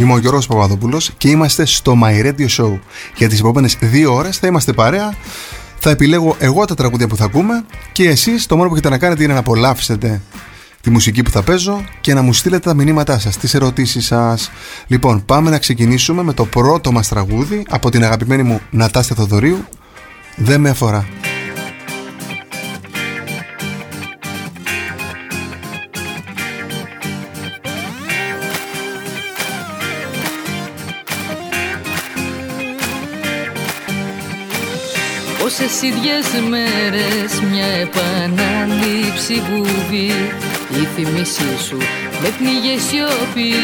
Είμαι ο Γιώργος Παπαδόπουλος και είμαστε στο My Radio Show. Για τις επόμενες δύο ώρες θα είμαστε παρέα. Θα επιλέγω εγώ τα τραγούδια που θα ακούμε και εσείς το μόνο που έχετε να κάνετε είναι να απολαύσετε τη μουσική που θα παίζω και να μου στείλετε τα μηνύματά σας, τις ερωτήσεις σας. Λοιπόν, πάμε να ξεκινήσουμε με το πρώτο μας τραγούδι από την αγαπημένη μου Νατάστια Θοδωρίου. Δεν με αφορά. Πόσες ίδιες μέρες μια επανάληψη βουβή Η θυμίσή σου με πνίγε σιωπή.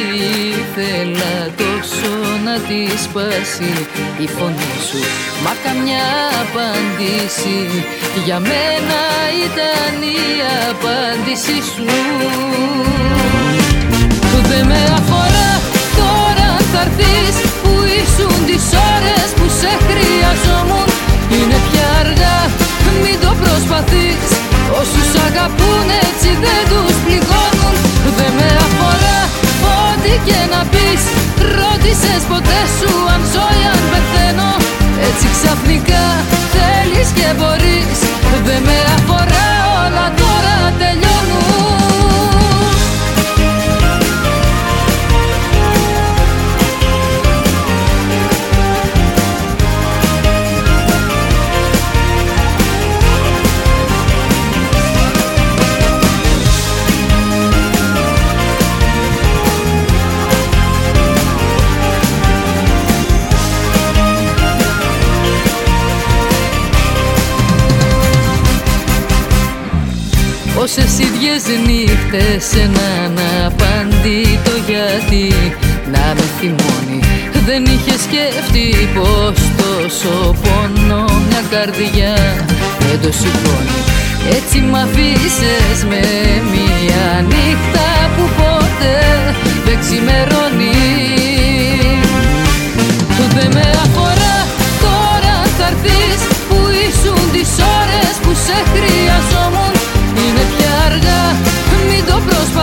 Θέλα τόσο να της σπάσει η φωνή σου. Μα καμιά απάντηση για μένα ήταν η απάντηση σου. Δεν με αφορά τώρα αν θα έρθεις Που ήσουν τις ώρες που σε χρειαζόμουν Είναι πια αργά, μην το προσπαθείς. Όσους αγαπούν έτσι δεν τους πληγώνουν. Δεν με αφορά ό,τι και να πεις. Ρώτησες ποτέ σου αν ζω ή αν πεθαίνω. Έτσι ξαφνικά θέλεις και μπορείς. Δεν με αφορά όλα τώρα τελειώνουν Πόσες ίδιες νύχτες έναν απαντήτο γιατί να με θυμώνει. Δεν είχε σκεφτεί πως τόσο πόνο μια καρδιά δεν το σηκώνει. Έτσι μ' αφήσες με μια νύχτα που ποτέ δεν ξημερώνει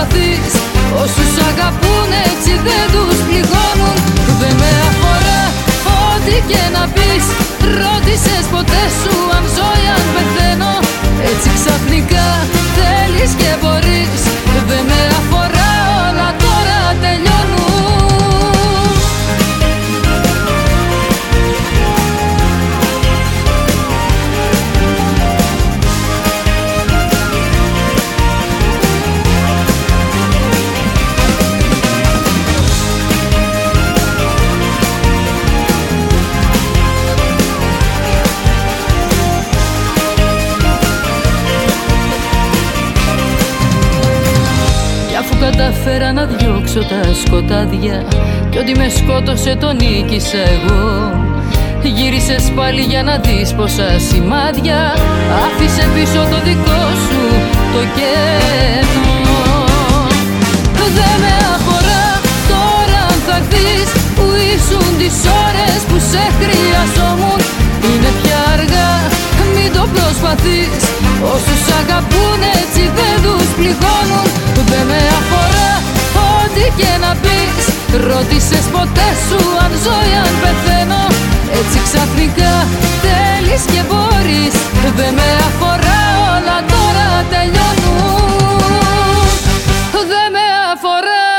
προσπαθείς. Όσους αγαπούν έτσι δεν τους πληγώνουν. Δεν με αφορά ό,τι και να πεις. Ρώτησες ποτέ σου αν ζω ή αν πεθαίνω. Έτσι ξαφνικά θέλεις και μπορείς να διώξω τα σκοτάδια Κι ό,τι με σκότωσε το νίκησα εγώ. Γύρισες πάλι για να δεις πόσα σημάδια. Άφησε πίσω το δικό σου το κενό. Δεν με αφορά τώρα αν θα έρθεις Που ήσουν τις ώρες που σε χρειαζόμουν. Είναι πια αργά μην το προσπαθείς. Όσους αγαπούν έτσι δεν τους πληγώνουν. Δεν με αφορά ό,τι και να πεις Ρώτησες ποτέ σου αν ζω ή αν πεθαίνω. Έτσι ξαφνικά θέλεις και μπορείς Δεν με αφορά όλα τώρα τελειώνουν. Δεν με αφορά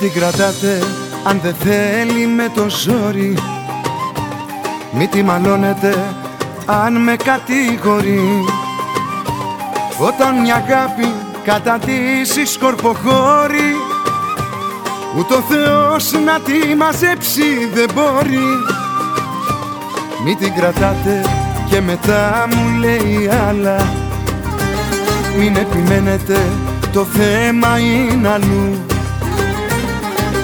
την κρατάτε αν δεν θέλει με το ζόρι Μη τη μαλώνετε αν με κατηγορεί. Όταν μια αγάπη κατατήσει σκορποχώρη Ούτε ο Θεός να τη μαζέψει δεν μπορεί. Μη την κρατάτε και μετά μου λέει άλλα. Μην επιμένετε το θέμα είναι αλλού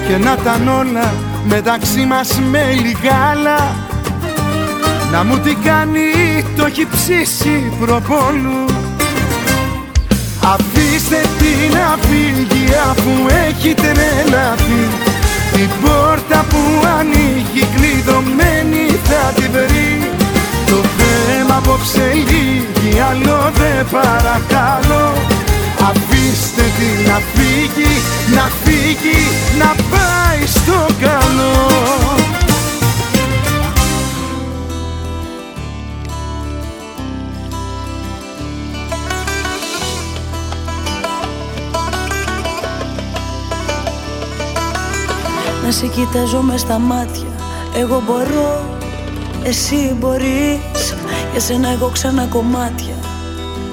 και να τα όλα μεταξύ μας με λιγάλα Να μου τι κάνει το έχει ψήσει προπόλου Αφήστε την να φύγει αφού έχει τρελαθεί Την πόρτα που ανοίγει κλειδωμένη θα τη βρει. Το θέμα απόψε λύγει άλλο δεν παρακαλώ Αφήστε τη να φύγει, να φύγει, να πάει στο καλό. Να σε κοιτάζω μες στα μάτια. Εγώ μπορώ, εσύ μπορείς. Για σένα εγώ ξανά κομμάτια.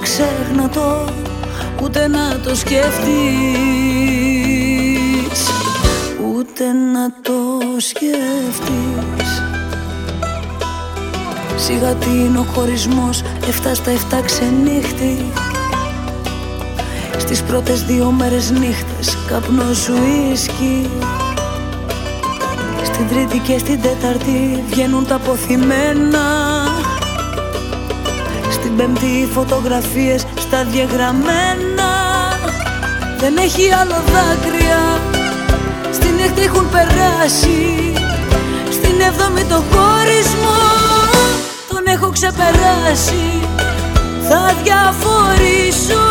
Ξέχνα το ούτε να το σκεφτείς ούτε να το σκεφτείς Σιγά τι είναι ο χωρισμός Εφτά στα εφτά ξενύχτη. Στις πρώτες δύο μέρες νύχτες Καπνό σου ίσκι. Στην τρίτη και στην τέταρτη Βγαίνουν τα ποθημένα Στην πέμπτη φωτογραφίες στα διαγραμμένα Δεν έχει άλλο δάκρυα. Στην έκτη έχουν περάσει. Στην έβδομη το χωρισμό. Τον έχω ξεπεράσει. Θα διαφορήσω.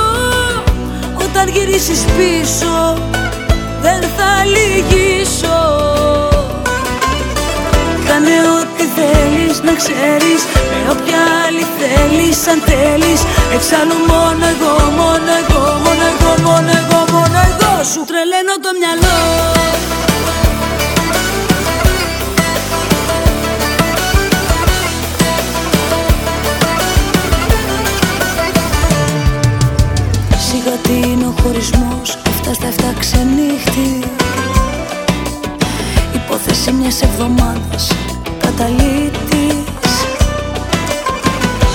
Όταν γυρίσεις πίσω Δεν θα λυγίσω. Κάνε ό,τι θέλεις να ξέρεις. Με όποια άλλη θέλεις αν θέλεις. Εξάλλου μόνο εγώ, μόνο εγώ, μόνο εγώ, μόνο εγώ, μόνο εγώ Σου τρελαίνω το μυαλό. Σιγά τι είναι ο χωρισμός Αυτά στα εφτά ξενύχτη. Υπόθεση μιας εβδομάδας καταλήτης.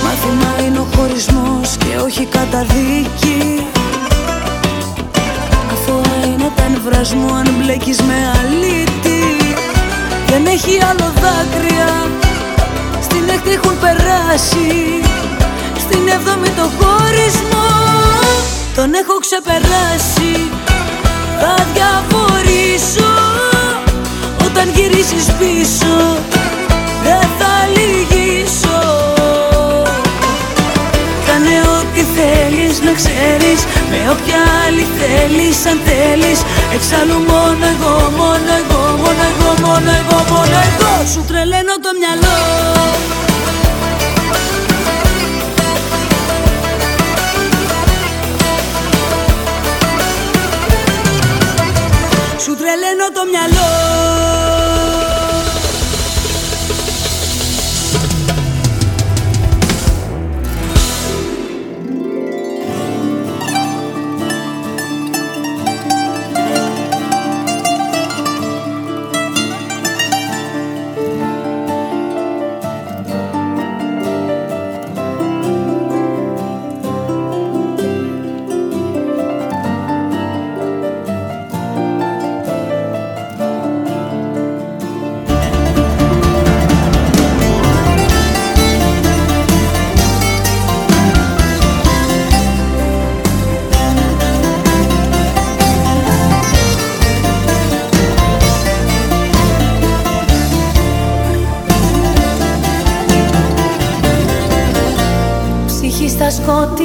Μάθημα είναι ο χωρισμός και όχι καταδίκης Αθώα είναι τα νευράς μου αν μπλέκεις με αλήτη. Δεν έχει άλλο δάκρυα. Στην έκτη έχουν περάσει. Στην έβδομη το χωρισμό. Τον έχω ξεπεράσει. Θα διαφορήσω Όταν γυρίσεις πίσω δεν θα λυγίσω. Κάνε ό,τι θέλεις να ξέρεις Με όποια άλλη θέλεις αν θέλεις. Εξάλλου μόνο εγώ, μόνο εγώ, μόνο εγώ, μόνο εγώ, μόνο εγώ. Σου τρελαίνω το μυαλό. Σου τρελαίνω το μυαλό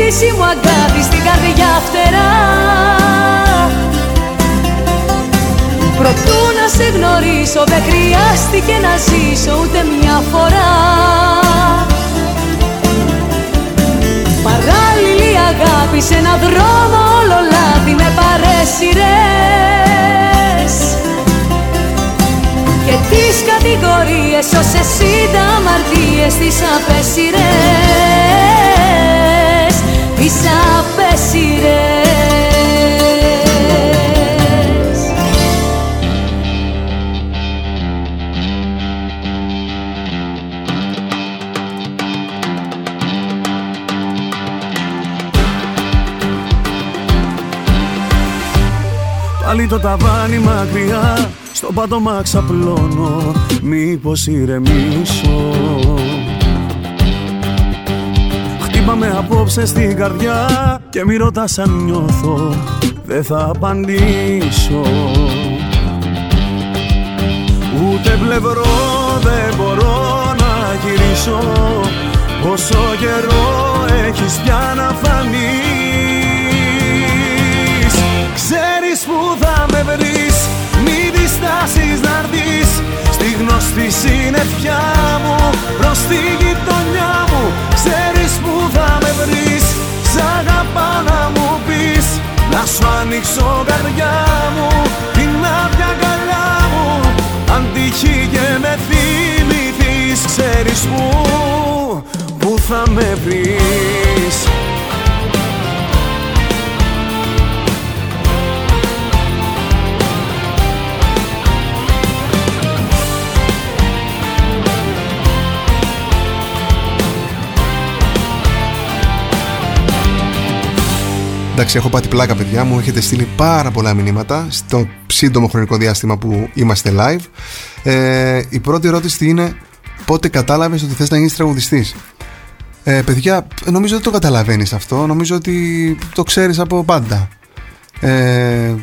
συνείδηση μου αγάπη στην καρδιά φτερά. Προτού να σε γνωρίσω δεν χρειάστηκε να ζήσω ούτε μια φορά. Παράλληλη αγάπη σε έναν δρόμο όλο λάθη με παρέσιρες Και τις κατηγορίες όσες ήταν αμαρτίες τις απέσιρες Τις απέσιρες Πάλι το ταβάνι μακριά Στο πάτωμα ξαπλώνω Μήπως ηρεμήσω Χτύπαμε απόψε στην καρδιά Και μη ρωτάς αν νιώθω Δεν θα απαντήσω. Ούτε πλευρό δεν μπορώ να γυρίσω Όσο καιρό έχεις πια να φανείς. Ξέρεις που θα με βρεις Μη διστάσεις να έρθεις Στη γνωστή συννεφιά μου Προς τη γειτονιά μου Ξέρεις που θα με βρεις. Σ' αγαπά να μου πεις. Να σου ανοίξω καρδιά μου. Την άδεια αγκαλιά μου. Αν τύχει και με θυμηθείς Ξέρεις που Που θα με βρεις Εντάξει, έχω πάτη πλάκα, παιδιά μου. Έχετε στείλει πάρα πολλά μηνύματα στο σύντομο χρονικό διάστημα που είμαστε live. Ε, η πρώτη ερώτηση είναι πότε κατάλαβες ότι θες να γίνεις τραγουδιστής; Ε, παιδιά, νομίζω ότι το καταλαβαίνεις αυτό. Νομίζω ότι το ξέρεις από πάντα. Ε,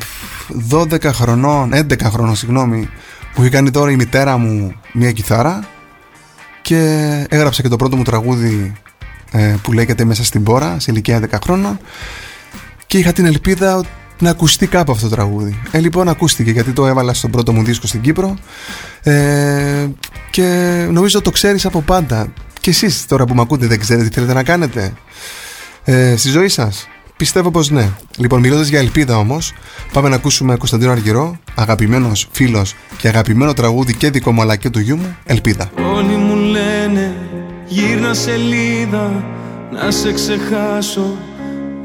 12 χρονών, 11 χρονών, συγγνώμη, που είχε κάνει τώρα η μητέρα μου μια κιθάρα και έγραψα και το πρώτο μου τραγούδι ε, που λέγεται Μέσα στην πόρα, σε ηλικία 10 χρόνων και είχα την ελπίδα να ακουστεί κάπου αυτό το τραγούδι. Ε, λοιπόν, ακούστηκε γιατί το έβαλα στον πρώτο μου δίσκο στην Κύπρο ε, και νομίζω το ξέρεις από πάντα. Και εσείς τώρα που με ακούτε δεν ξέρετε τι θέλετε να κάνετε ε, στη ζωή σας. Πιστεύω πως ναι. Λοιπόν, μιλώντας για ελπίδα όμως, πάμε να ακούσουμε Κωνσταντίνο Αργυρό, αγαπημένος φίλος και αγαπημένο τραγούδι και δικό μου αλλά και του γιού μου, Ελπίδα. Όλοι μου λένε γύρνα σελίδα να σε ξεχάσω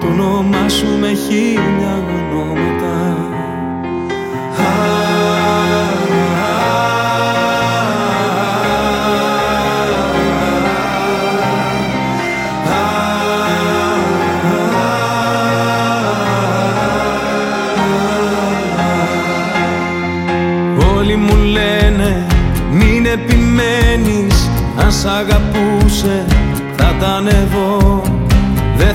το όνομά σου με χίλια ονόματα. Όλοι μου λένε μην επιμένεις Αν σ' αγαπούσε θα ήταν εδώ δεν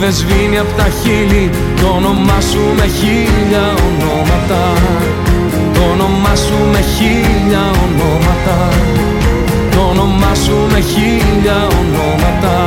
δεν σβήνει απ' τα χείλη. Το όνομά σου με χίλια ονόματα. Το όνομά σου με χίλια ονόματα. Το όνομά σου με χίλια ονόματα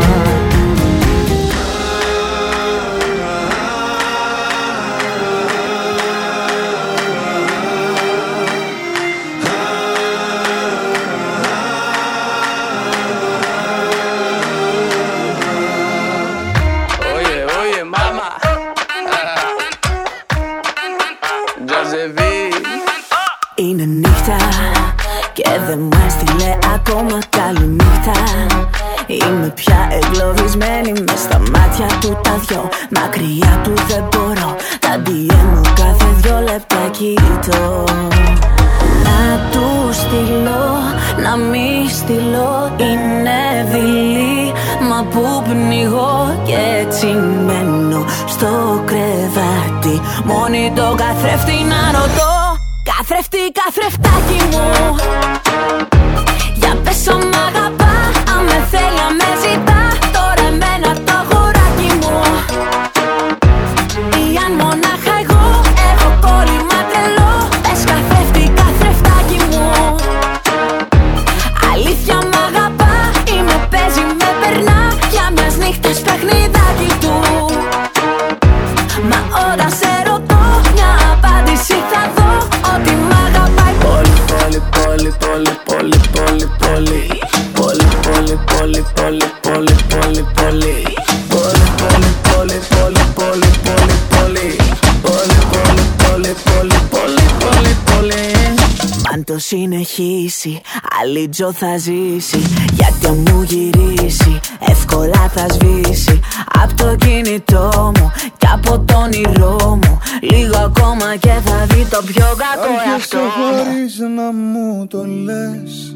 συνεχίσει Άλλη τζο θα ζήσει Γιατί αν μου γυρίσει Εύκολα θα σβήσει. Από το κινητό μου Και από το όνειρό μου Λίγο ακόμα και θα δει το πιο κακό εαυτό μου. χωρίς να μου το λες.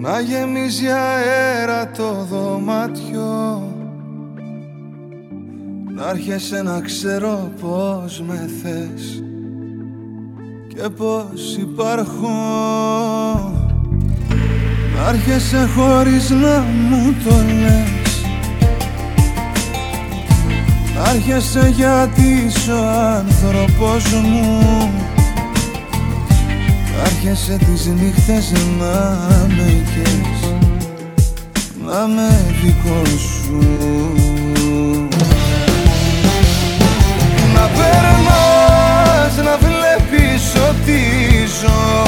Να γεμίζει αέρα το δωμάτιο. Να έρχεσαι να ξέρω πως με θες και πως υπάρχω. Να έρχεσαι χωρίς να μου το λες. Να έρχεσαι γιατί είσαι ο άνθρωπος μου. Να έρχεσαι τις νύχτες να με κες. Να με δικός σου. Να περνάς, να βλέπεις ότι ζω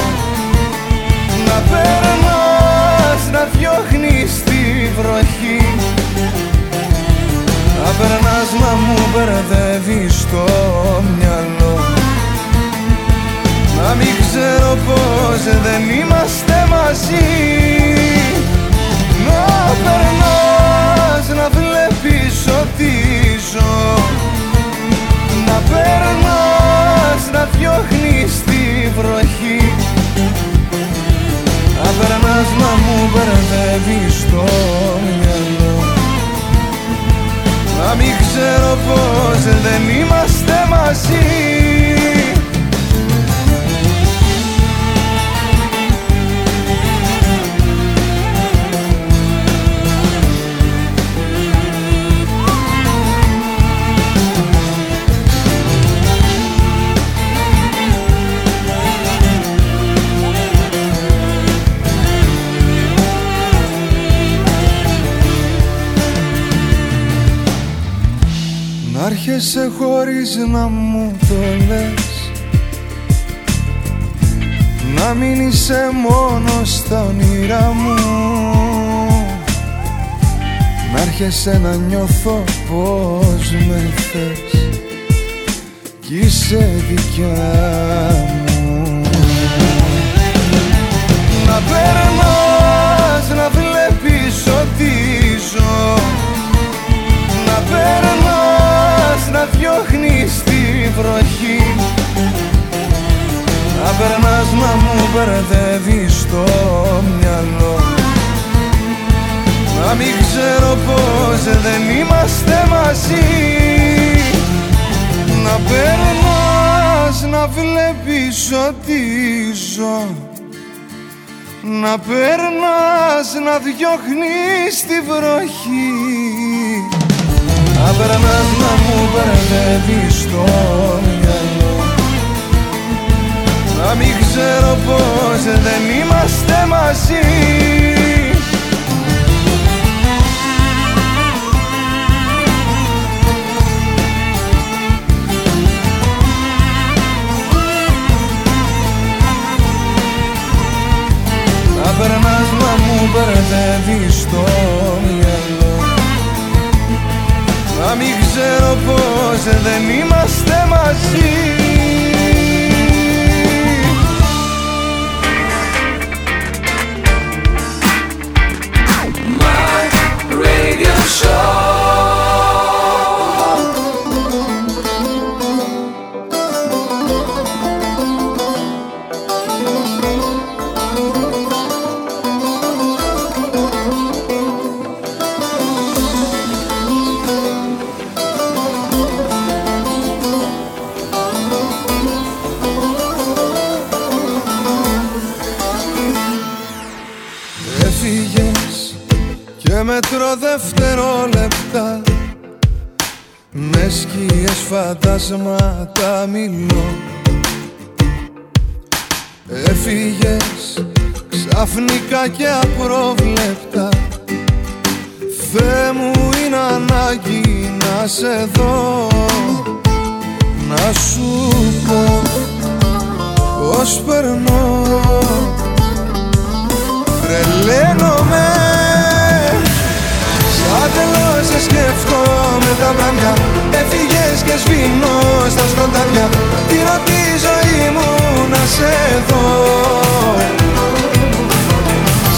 Να περνάς, να διώχνεις τη βροχή. Να περνάς να μου μπερδεύεις το μυαλό. Να μην ξέρω πως δεν είμαστε μαζί. Να περνάς, να βλέπεις ότι ζω. Να περνάς, να διώχνεις βροχή. Απερνάς να μου μπερδεύεις το μυαλό. Να μην ξέρω πως δεν είμαστε μαζί έρχεσαι χωρίς να μου το λες. Να μην είσαι μόνο στα όνειρά μου. Να έρχεσαι να νιώθω πως με θες. Κι είσαι δικιά μου. Να περνάς, να βλέπεις ότι ζω. Να περνάς, να διώχνεις τη βροχή. Να περνάς να μου μπερδεύεις το μυαλό. Να μην ξέρω πως δεν είμαστε μαζί. Να περνάς να βλέπεις ότι ζω. Να περνάς να διώχνεις τη βροχή. Να περνάς να μου μπερδεύεις το μυαλό. Να μην ξέρω πως δεν είμαστε μαζί. Να περνάς να μου μπερδεύεις το μυαλό Να μην ξέρω πως δεν είμαστε μαζί. Έφυγες δευτερόλεπτα Με σκιές φαντάσματα μιλώ. Έφυγες ξαφνικά και απρόβλεπτα. Θεέ μου είναι ανάγκη να σε δω. Να σου πω πως περνώ. Τρελαίνομαι Σαν τρελός σε σκέφτομαι τα βράδια Έφυγες και σβήνω στα σκοτάδια Τυρώ τη ζωή μου να σε δω.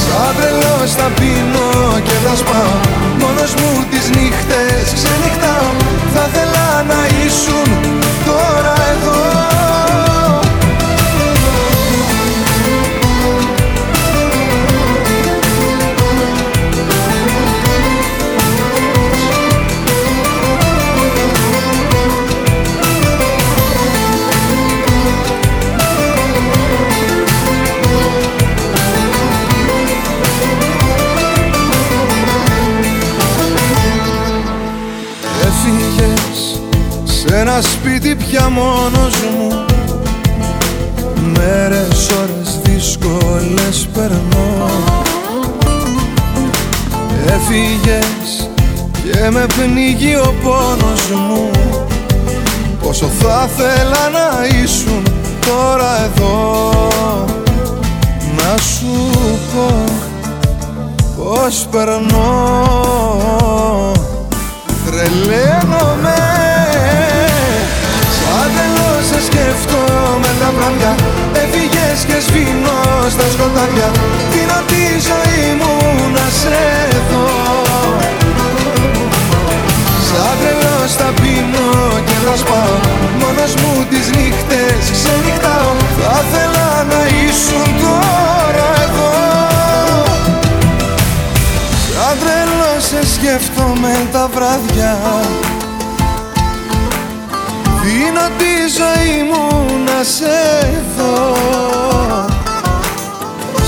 Σαν τρελός θα πίνω και θα σπάω. Μόνος μου τις νύχτες ξενυχτάω. Θα θέλα να ήσουν τώρα εδώ σπίτι πια μόνος μου. Μέρες, ώρες δύσκολες περνώ. Έφυγες και με πνίγει ο πόνος μου. Πόσο θα θέλα να ήσουν τώρα εδώ. Να σου πω πως περνώ. Τρελαίνομαι σε σκέφτομαι τα βράδια Έφυγες και σβήνω στα σκοτάδια. Δίνω τη ζωή μου να σε δω. Σαν τρελός θα πίνω και θα σπάω Μόνος μου τις νύχτες ξενυχτάω Θα θέλα να ήσουν τώρα εδώ. Σαν τρελός σε σκέφτομαι τα βράδια Δίνω τη ζωή μου να σε δω.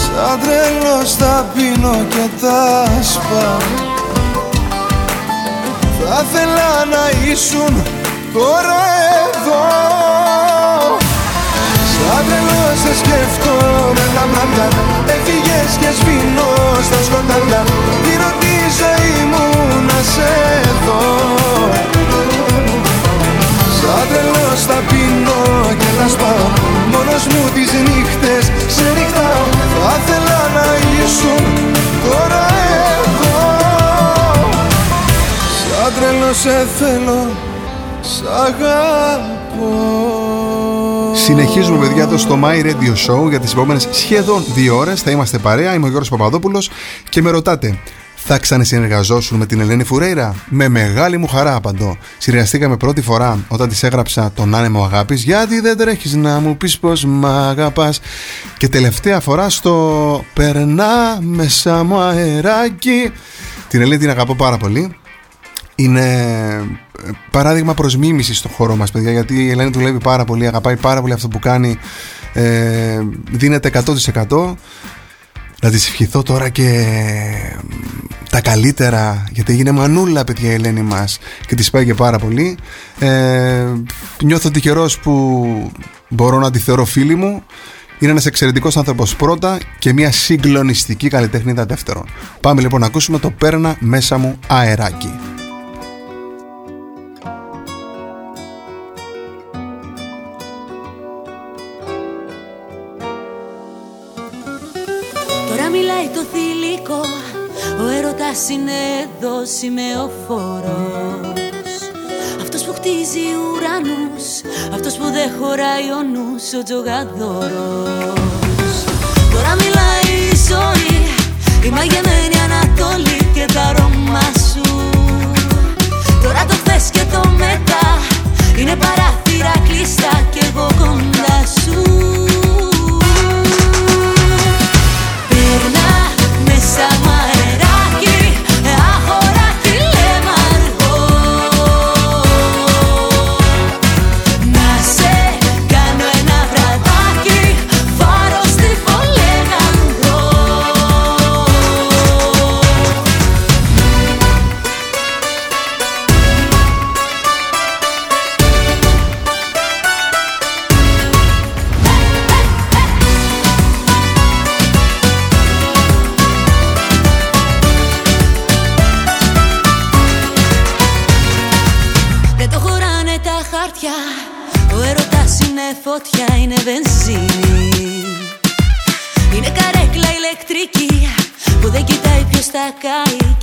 Σαν τρελός τα πίνω και τα σπάω. Θα θέλα να ήσουν τώρα εδώ. Σαν τρελός σε σκέφτομαι τα βράδια Έφυγες και σβήνω στα σκοτάδια. Δίνω τη ζωή μου να σε δω Σαν τρελός θα πίνω και θα σπάω Μόνος μου τις νύχτες ξενυχτάω Θα θέλα να ήσουν τώρα εγώ Σαν τρελός σε θέλω, σ' αγαπώ Συνεχίζουμε, παιδιά, εδώ στο My Radio Show για τις επόμενες σχεδόν δύο ώρες. Θα είμαστε παρέα. Είμαι ο Γιώργος Παπαδόπουλος και με ρωτάτε, θα ξανασυνεργαζόσουν με την Ελένη Φουρέιρα. Με μεγάλη μου χαρά απαντώ. Συνεργαστήκαμε πρώτη φορά όταν της έγραψα τον άνεμο αγάπης. Γιατί δεν τρέχεις να μου πεις πως μ' αγαπάς. Και τελευταία φορά στο Περνά μέσα μου αεράκι. Την Ελένη την αγαπώ πάρα πολύ. Είναι παράδειγμα προς μίμησης στο χώρο μας παιδιά γιατί η Ελένη δουλεύει πάρα πολύ, αγαπάει πάρα πολύ αυτό που κάνει ε, δίνεται 100% να της ευχηθώ τώρα και τα καλύτερα γιατί έγινε μανούλα παιδιά η Ελένη μας και της πάει και πάρα πολύ. Ε, νιώθω τυχερός που μπορώ να τη θεωρώ φίλη μου. Είναι ένας εξαιρετικός άνθρωπος πρώτα και μια συγκλονιστική καλλιτέχνητα δεύτερον. Πάμε λοιπόν να ακούσουμε το «Πέρνα μέσα μου αεράκι» είναι εδώ σημεοφόρος Αυτός που χτίζει ουρανούς Αυτός που δεν χωράει ο νους ο τζογαδόρος. Τώρα μιλάει η ζωή Η μαγεμένη Ανατολή και τα αρώμα σου. Τώρα το χθες και το μετά Είναι παράθυρα κλειστά και εγώ κοντά σου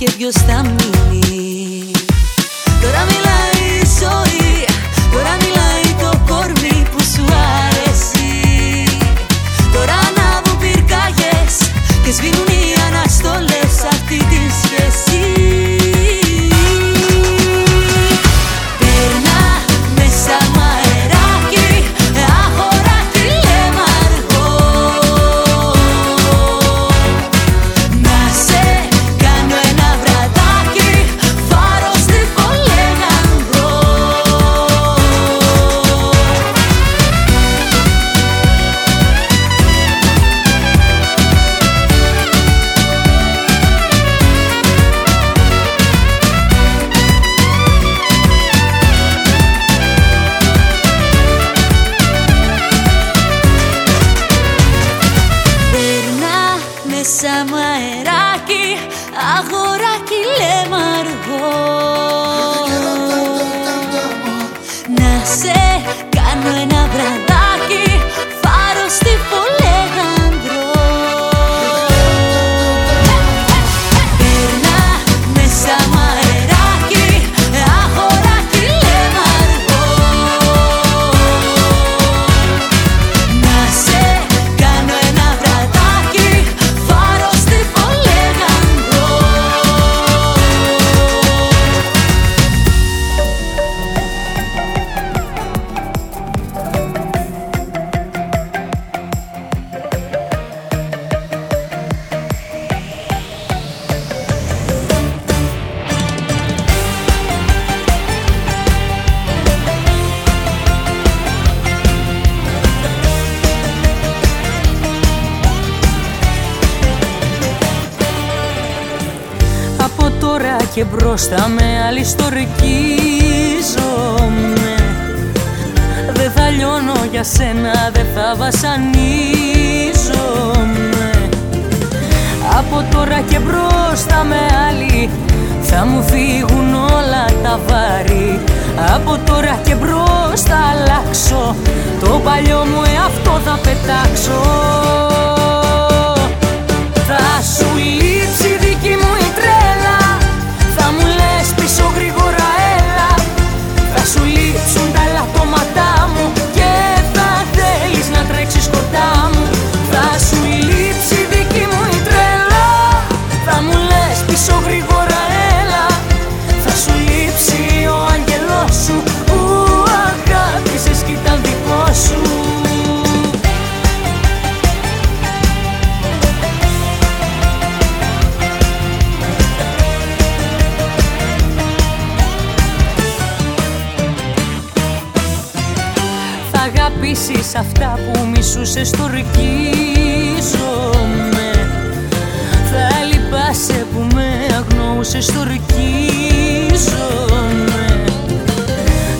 και ποιος θα μείνει μπροστά με άλλη στορκίζομαι Δεν θα λιώνω για σένα, δεν θα βασανίζομαι. Από τώρα και μπροστά με άλλη θα μου φύγουν όλα τα βάρη. Από τώρα και μπρος θα αλλάξω Το παλιό μου εαυτό θα πετάξω σε στορκίζομαι Θα λυπάσαι που με το στορκίζομαι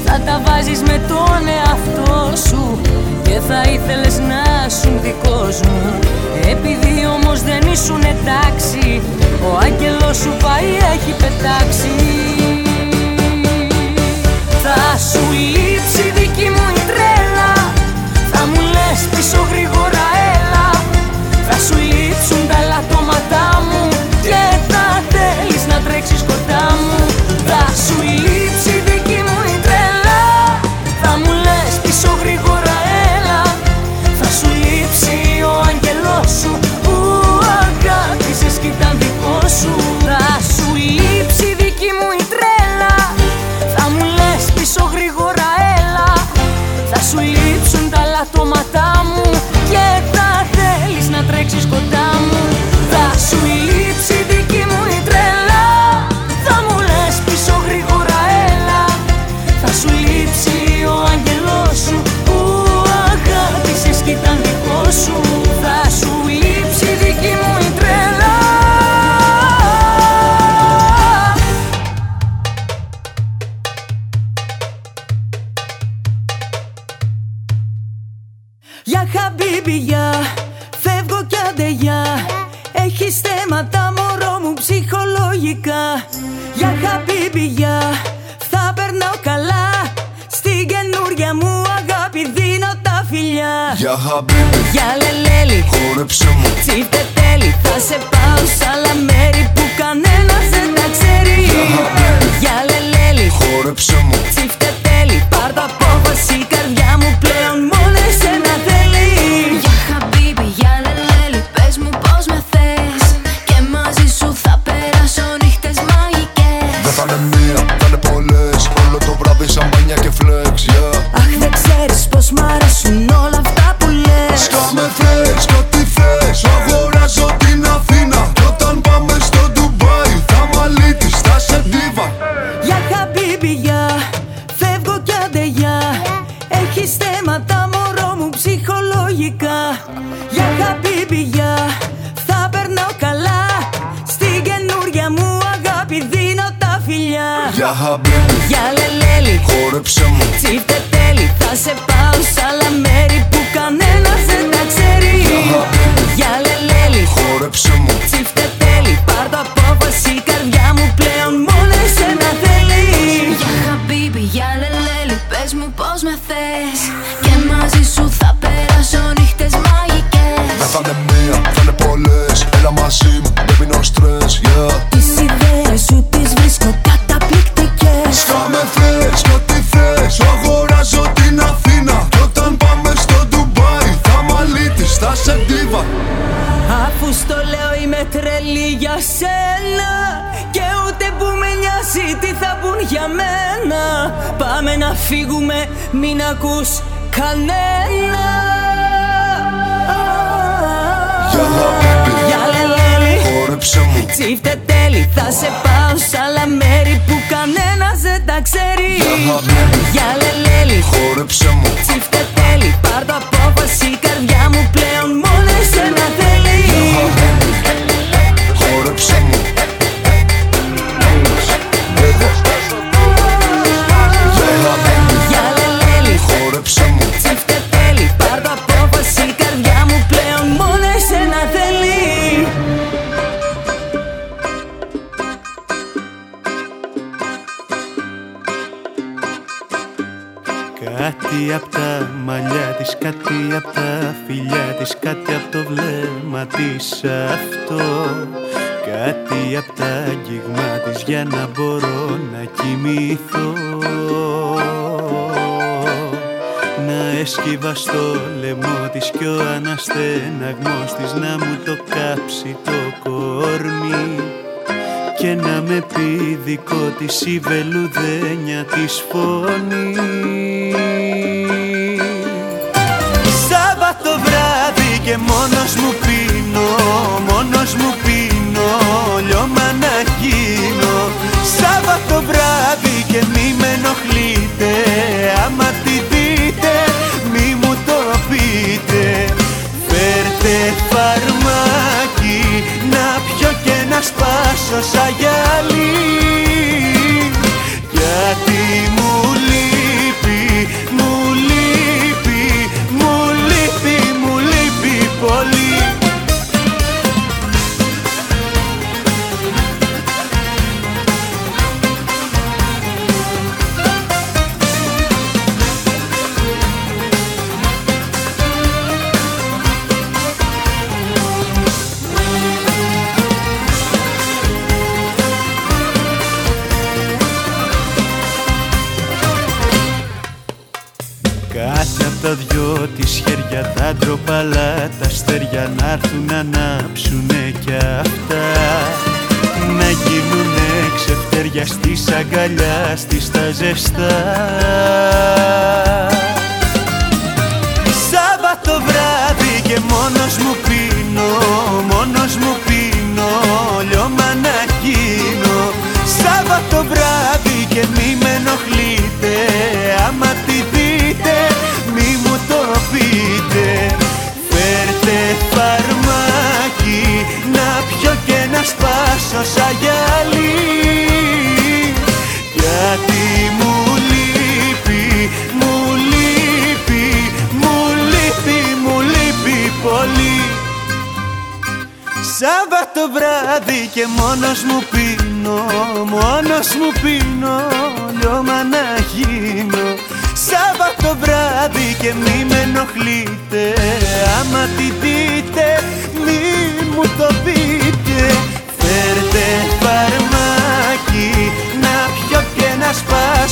Θα τα βάζεις με τον εαυτό σου Και θα ήθελες να σου δικός μου Επειδή όμως δεν ήσουν εντάξει Ο άγγελος σου πάει έχει πετάξει. Θα σου λύσει σε αυτό; Κάτι απ' τα αγγίγμα της για να μπορώ να κοιμηθώ. Να έσκυβα στο λαιμό της κι ο αναστέναγμός της να μου το κάψει το κορμί. Και να με πει δικό της η βελουδένια της φωνής. Σπάσω σαν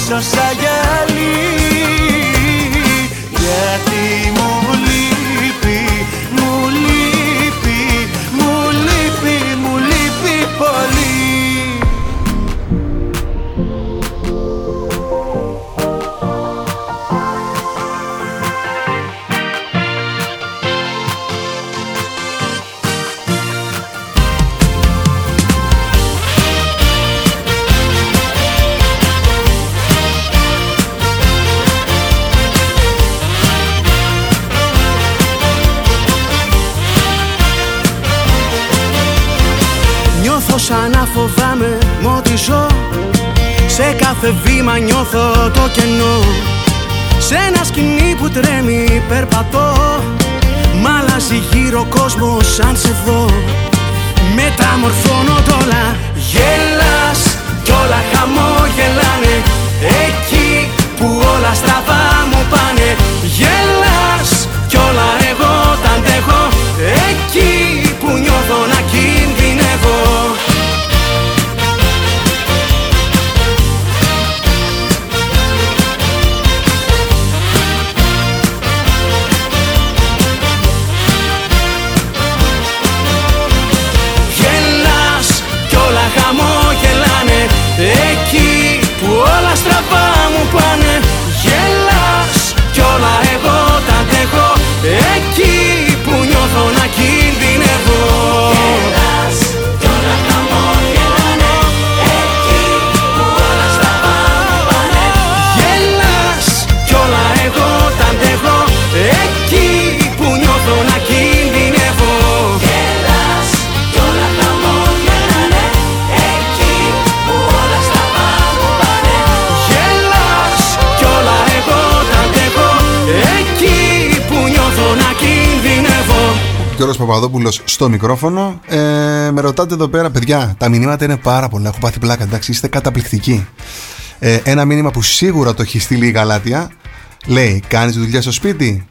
σπάσω σαν κάθε βήμα νιώθω το κενό. Σε ένα σκηνή που τρέμει περπατώ. Μ' αλλάζει γύρω κόσμος σαν σε δω. Μεταμορφώνω τ' όλα. Γέλας κι όλα χαμόγελάνε Εκεί που όλα στραβά Γιώργος Παπαδόπουλος στο μικρόφωνο. Ε, με ρωτάτε εδώ πέρα, παιδιά, τα μηνύματα είναι πάρα πολλά. Έχω πάθει πλάκα, εντάξει, είστε καταπληκτικοί. Ε, ένα μήνυμα που σίγουρα το έχει στείλει η Γαλάτια λέει: Κάνεις δουλειά στο σπίτι;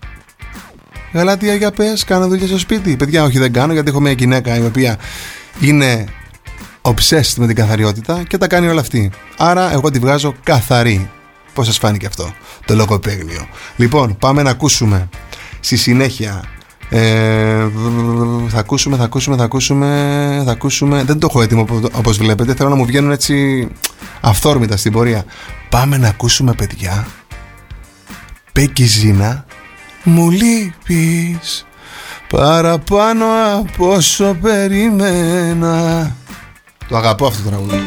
Γαλάτια, για πες, κάνω δουλειά στο σπίτι. Παιδιά, όχι, δεν κάνω γιατί έχω μια γυναίκα η οποία είναι obsessed με την καθαριότητα και τα κάνει όλα αυτή. Άρα, εγώ τη βγάζω καθαρή. Πώς σας φάνηκε αυτό το λογοπαίγνιο. Λοιπόν, πάμε να ακούσουμε στη συνέχεια ε, θα ακούσουμε, θα ακούσουμε, θα ακούσουμε, θα ακούσουμε. Δεν το έχω έτοιμο οπο- όπως βλέπετε. Θέλω να μου βγαίνουν έτσι αυθόρμητα στην πορεία. Πάμε να ακούσουμε, παιδιά. Πέκι Ζήνα, μου λείπεις παραπάνω από όσο περίμενα. Το αγαπώ αυτό το τραγούδι.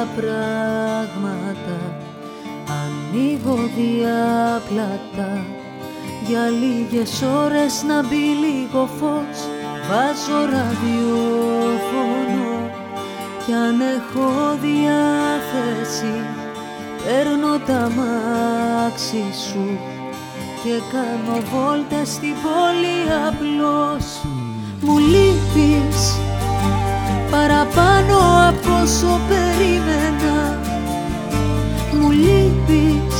Τα πράγματα. Ανοίγω διάπλατα. Για λίγες ώρες να μπει λίγο φως. Βάζω ραδιόφωνο. Κι αν έχω διάθεση Παίρνω τα μάξι σου. Και κάνω βόλτες στην πόλη απλώς. Μου λείπεις παραπάνω από όσο περίμενα. Μου λείπεις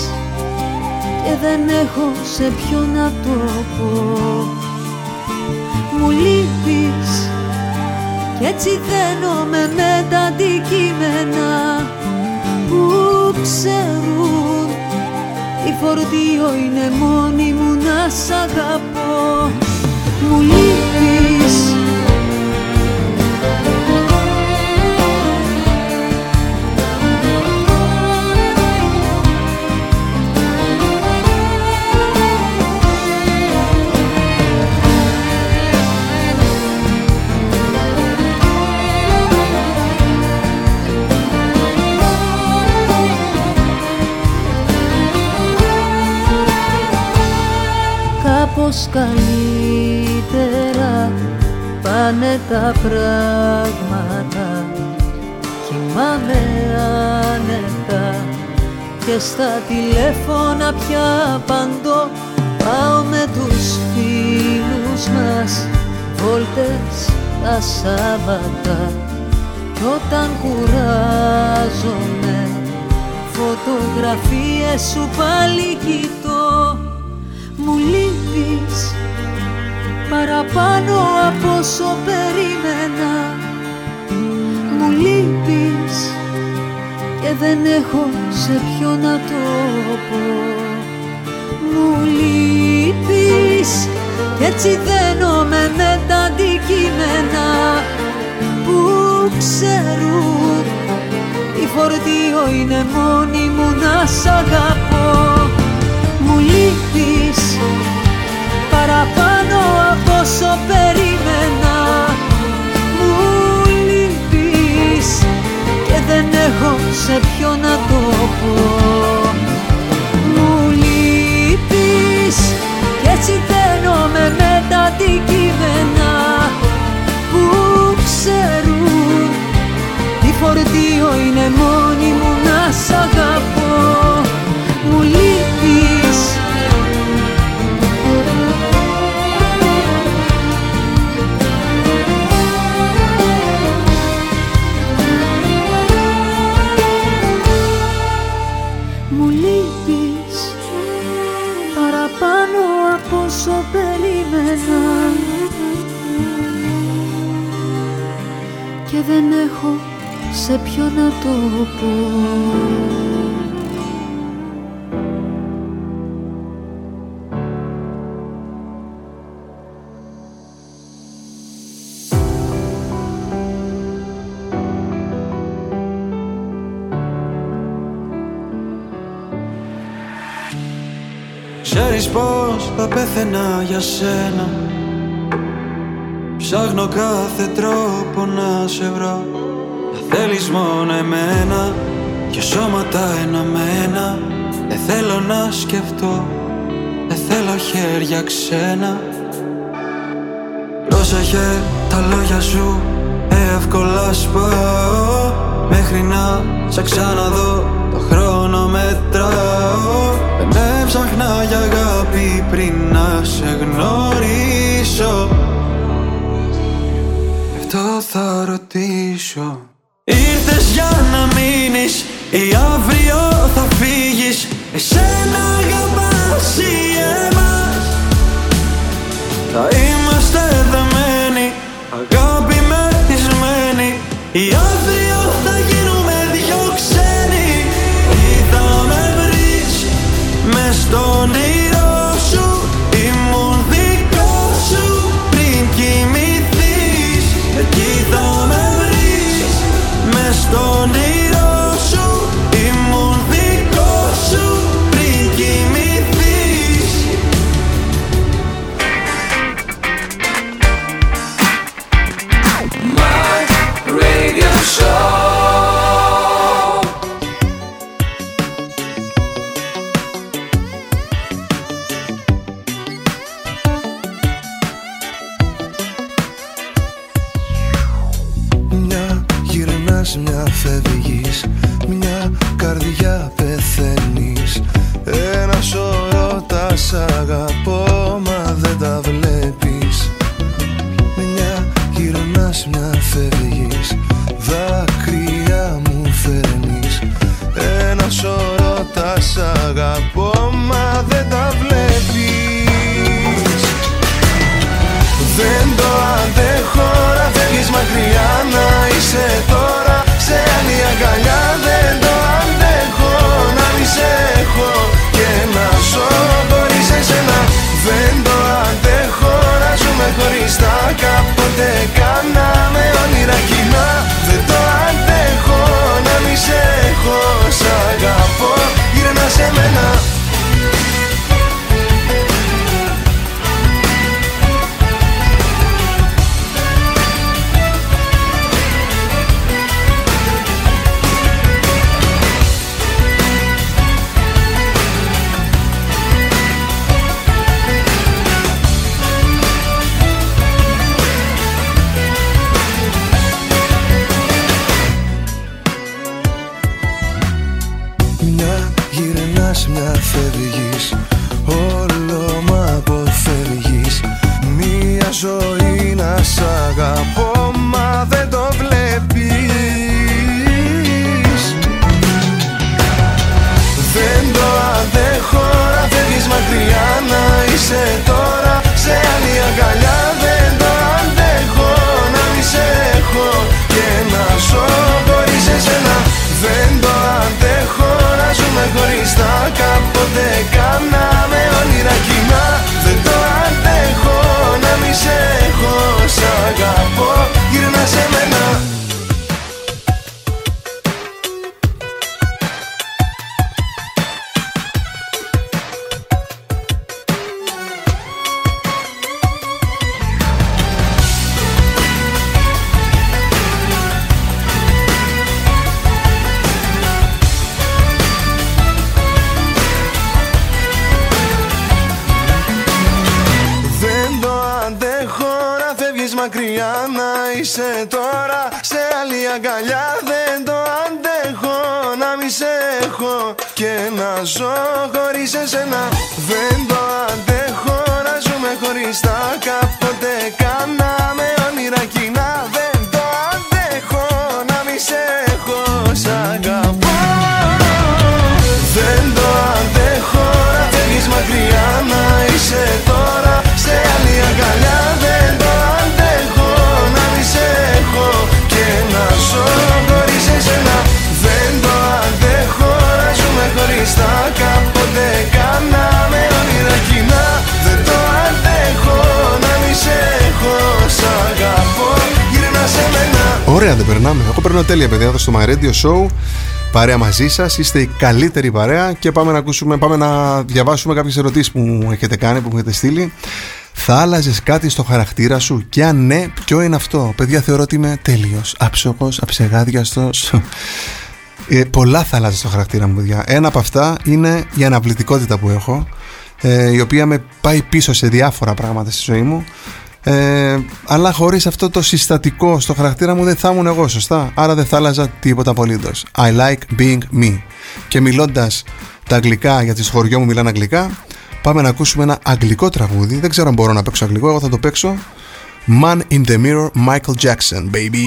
και δεν έχω σε ποιο να το πω. Μου λείπεις κι έτσι δένομαι με τα αντικείμενα που ξέρουν. Η φορτίο είναι μόνη μου να σ' αγαπώ. Μου λείπεις πως καλύτερα πάνε τα πράγματα. Κοιμάμαι άνετα και στα τηλέφωνα πια παντώ Πάω με τους φίλους μας βόλτες τα Σάββατα. Κι όταν κουράζομαι φωτογραφίες σου πάλι κοιτώ Μου λείπεις παραπάνω από όσο περίμενα Μου λείπεις και δεν έχω σε ποιο να το πω. Μου λείπεις κι έτσι δένομαι με τα αντικείμενα που ξέρουν. Η φορτίο είναι μόνη μου να σ' αγαπώ. Μου λείπεις παραπάνω από όσο περίμενα. Μου λείπεις και δεν έχω σε ποιο να το πω. Μου λείπεις σε ποιο να το πω. Ξέρεις πως θα πέθαινα για σένα. Ψάχνω κάθε τρόπο να σε βρω. Να θέλεις μόνο εμένα Και σώματα ενωμένα Δεν θέλω να σκεφτώ Δεν θέλω χέρια ξένα. Πρόσεχε τα λόγια σου Εύκολα σπάω Μέχρι να σε ξαναδώ Το χρόνο μετράω. Δεν έψαχνα για αγάπη πριν να σε γνωρίσω. Γι' αυτό θα ρωτήσω. Ήρθες για να μείνεις Ή αύριο θα φύγεις. Εσένα αγαπάς ή εμάς. Θα είμαστε δεμένοι, αγάπη μεθυσμένοι Ή αύριο στα κάποτε τέλεια, παιδιά, εδώ στο My Radio Show. Παρέα μαζί σας, είστε η καλύτερη παρέα και πάμε να, ακούσουμε, πάμε να διαβάσουμε κάποιες ερωτήσεις που μου έχετε κάνει, που μου έχετε στείλει. Θα άλλαζες κάτι στο χαρακτήρα σου; Και αν ναι, ποιο είναι αυτό; Παιδιά, θεωρώ ότι είμαι τέλειος, άψογος, αψεγάδιαστος. Ε, πολλά θα άλλαζες στο χαρακτήρα μου, παιδιά. Ένα από αυτά είναι η αναβλητικότητα που έχω, ε, η οποία με πάει πίσω σε διάφορα πράγματα στη ζωή μου. Ε, αλλά χωρίς αυτό το συστατικό στο χαρακτήρα μου δεν θα ήμουν εγώ σωστά; Άρα δεν θα άλλαζα τίποτα απολύτως. I like being me. Και μιλώντας τα αγγλικά γιατί στο χωριό μου μιλάνε αγγλικά πάμε να ακούσουμε ένα αγγλικό τραγούδι. Δεν ξέρω αν μπορώ να παίξω αγγλικό εγώ θα το παίξω. Man in the Mirror Michael Jackson baby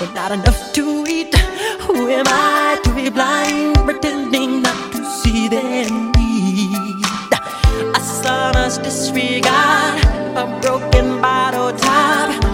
with not enough to eat. Who am I to be blind, pretending not to see their need? A son's disregard, a broken bottle top,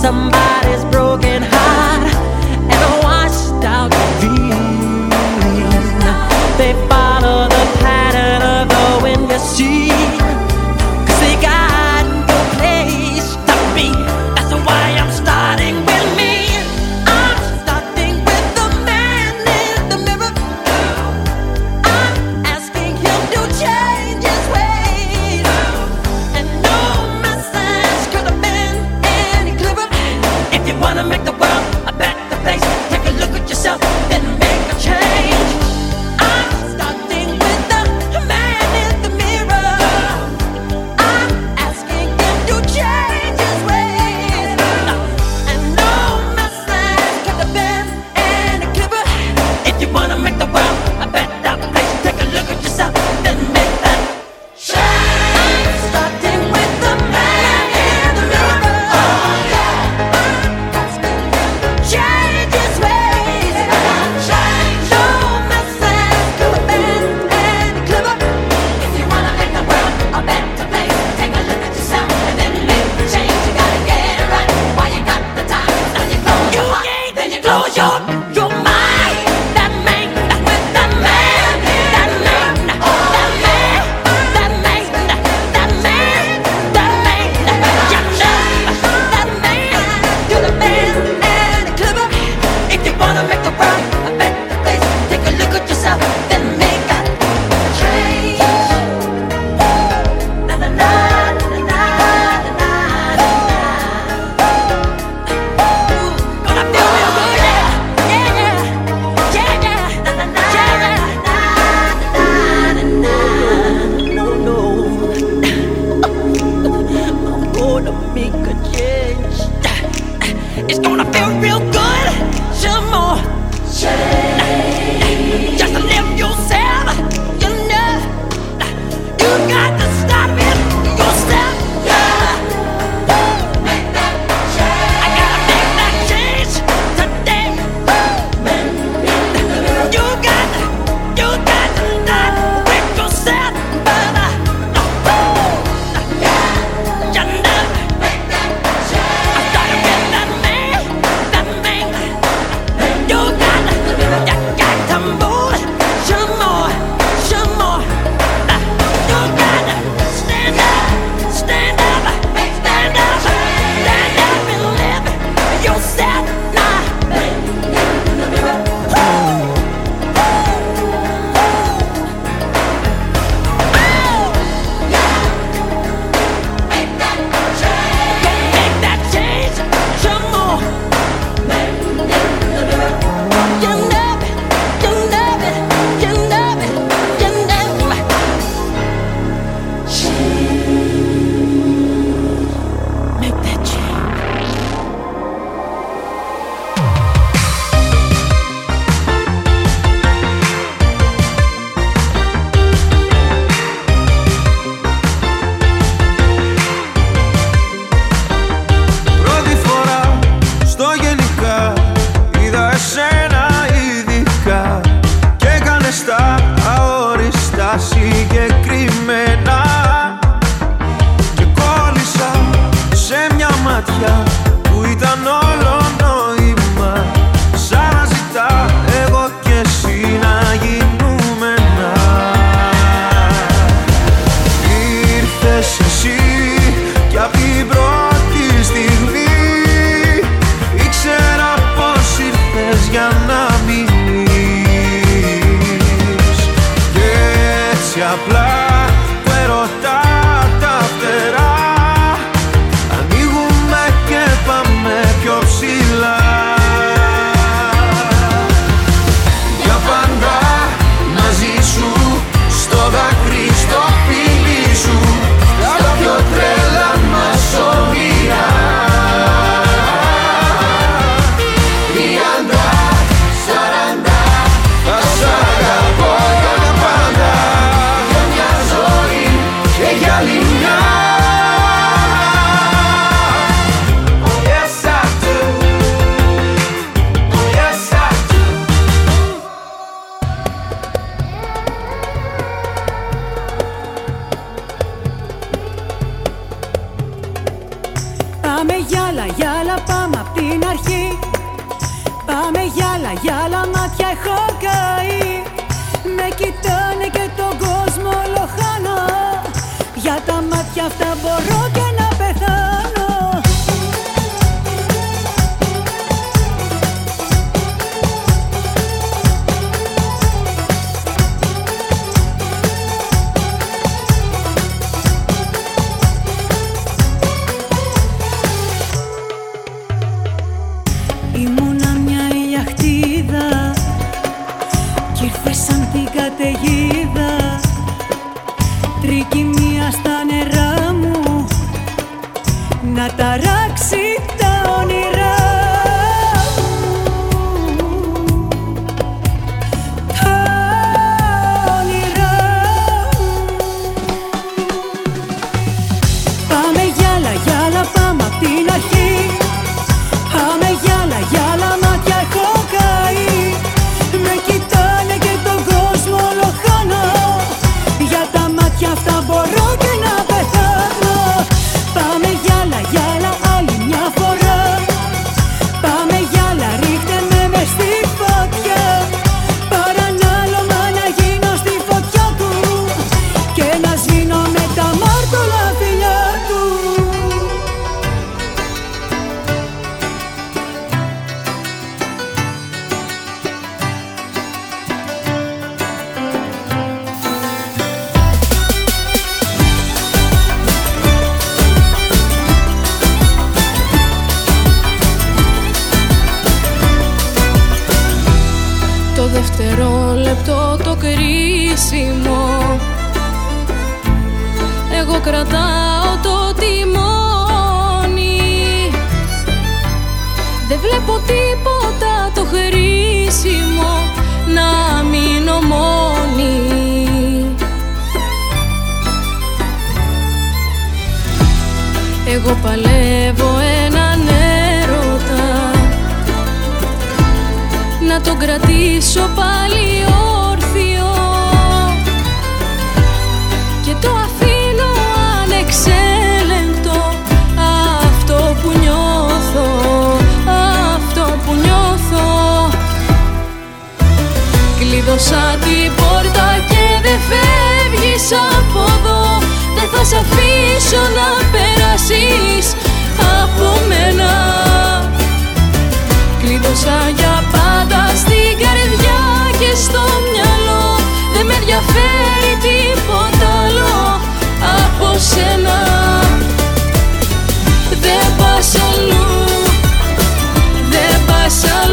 Somebody not. Εγώ κρατάω το τιμόνι. Δεν βλέπω τίποτα το χρήσιμο Να μείνω μόνη. Εγώ παλεύω έναν έρωτα. Να το κρατήσω πάλι Κλείσα την πόρτα και δεν φεύγεις από εδώ. Δεν θα σε αφήσω να περάσεις από μένα. Κλείδωσα για πάντα στην καρδιά και στο μυαλό. Δεν με ενδιαφέρει τίποτα άλλο από σένα. Δεν πας αλλού, δεν πας αλλού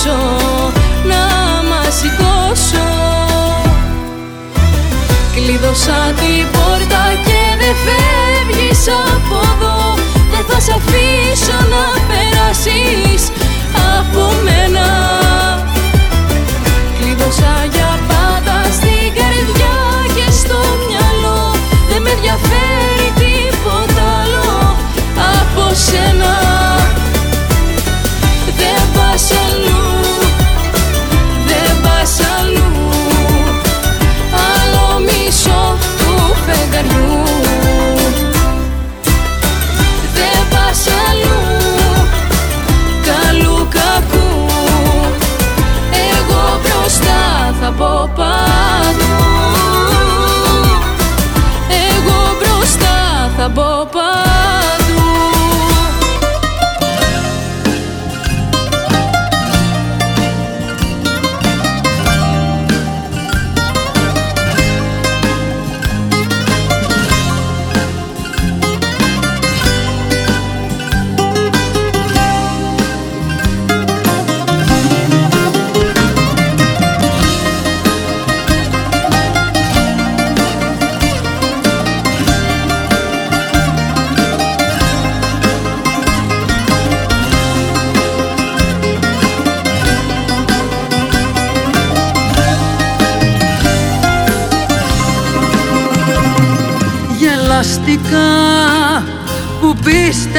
σηκώσω, να μας σηκώσω. Κλείδωσα την πόρτα και δεν φεύγεις από εδώ. Δεν θα σε αφήσω να περάσεις θα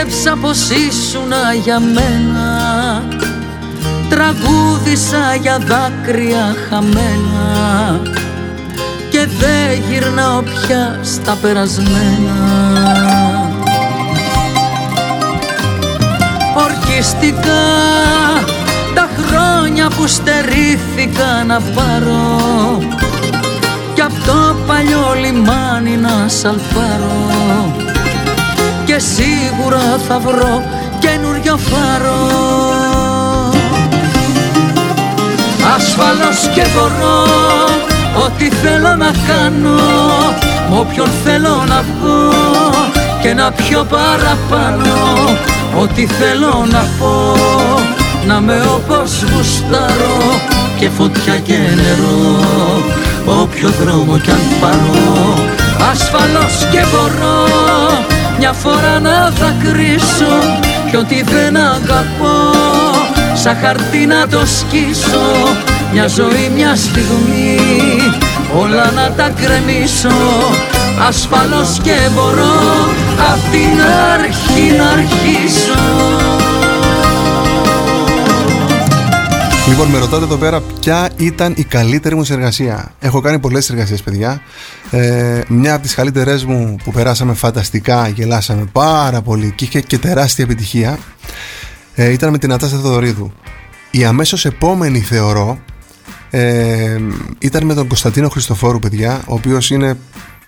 πίστεψα πως ήσουνα για μένα. Τραγούδισα για δάκρυα χαμένα. Και δεν γυρνάω πια στα περασμένα. Ορκιστικά τα χρόνια που στερήθηκα να πάρω. Κι απ' το παλιό λιμάνι να σαλπάρω και σίγουρα θα βρω καινούριο φάρο. Ασφαλώς και μπορώ ό,τι θέλω να κάνω με όποιον θέλω να βγω και να πιω παραπάνω. Ό,τι θέλω να πω να με όπως γουστάρω και φωτιά και νερό όποιο δρόμο κι αν πάρω. Ασφαλώς και μπορώ μια φορά να δακρύσω κι ό,τι δεν αγαπώ σαν χαρτί να το σκίσω μια ζωή, μια στιγμή όλα να τα κρεμίσω ασφαλώς και μπορώ απ' την αρχή να αρχίσω Λοιπόν, με ρωτάτε εδώ πέρα ποια ήταν η καλύτερη μου συνεργασία. Έχω κάνει πολλές εργασίε, παιδιά. Ε, μια από τις καλύτερες μου που περάσαμε φανταστικά, γελάσαμε πάρα πολύ και είχε και τεράστια επιτυχία ε, ήταν με την Ατάστα Θεοδωρίδου. Η αμέσως επόμενη, θεωρώ, ε, ήταν με τον Κωνσταντίνο Χριστοφόρου, παιδιά, ο οποίος είναι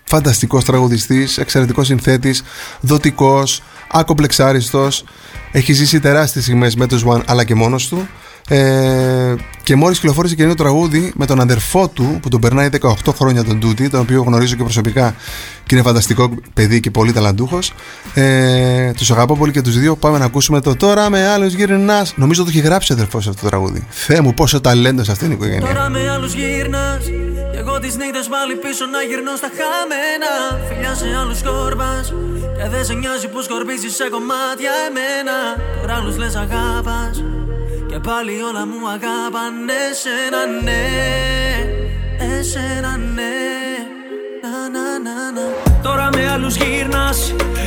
φανταστικός τραγουδιστής, εξαιρετικός συνθέτης, δοτικός, άκομπλεξάριστο. Έχει ζήσει τεράστιες στιγμές με τους One αλλά και μόνος του. Ε, και μόλις κυκλοφόρησε και ένα τραγούδι με τον αδερφό του που τον περνάει 18 χρόνια τον Τούτη, τον οποίο γνωρίζω και προσωπικά και είναι φανταστικό παιδί και πολύ ταλαντούχος. Ε, τους αγαπώ πολύ και τους δύο. Πάμε να ακούσουμε το τώρα με άλλους γυρνάς. Νομίζω το έχει γράψει ο αδερφός αυτό το τραγούδι. Θεέ μου, πόσο ταλέντος σε αυτήν την οικογένεια. Τώρα με άλλους γύρνα. Κι εγώ τις νύχτες πάλι πίσω να γυρνώ στα χαμένα. Φιλιά σε άλλους κόρμπα. Και δεν σε νοιάζει που σκορπίζεις σε κομμάτια εμένα. Τώρα άλλους λες αγάπας. Και πάλι όλα μου αγάπανε εσένα ναι. Εσένα ναι. Να, να, να, να. Τώρα με άλλους γύρνα.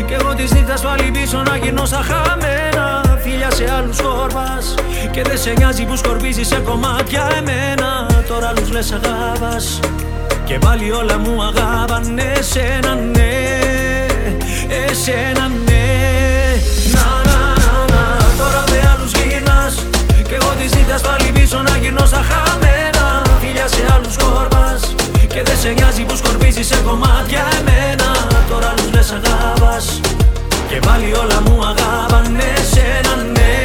Κι εγώ τις νύχτε πάλι πίσω να γυρνώ στα χαμένα. Φιλιά σε άλλους κόρπα. Και δεν σε νοιάζει που σκορπίζεις σε κομμάτια εμένα. Τώρα άλλους λες αγάπα. Και πάλι όλα μου αγάπανε εσένα ναι. Εσένα ναι. ζήτας πάλι πίσω να γυρνώ στα χαμένα. Φιλιά σε άλλους κόρπας και δεν σε νοιάζει που σκορπίζεις σε κομμάτια εμένα. Τώρα του λες αγάπας και πάλι όλα μου αγάπαν εσένα ναι,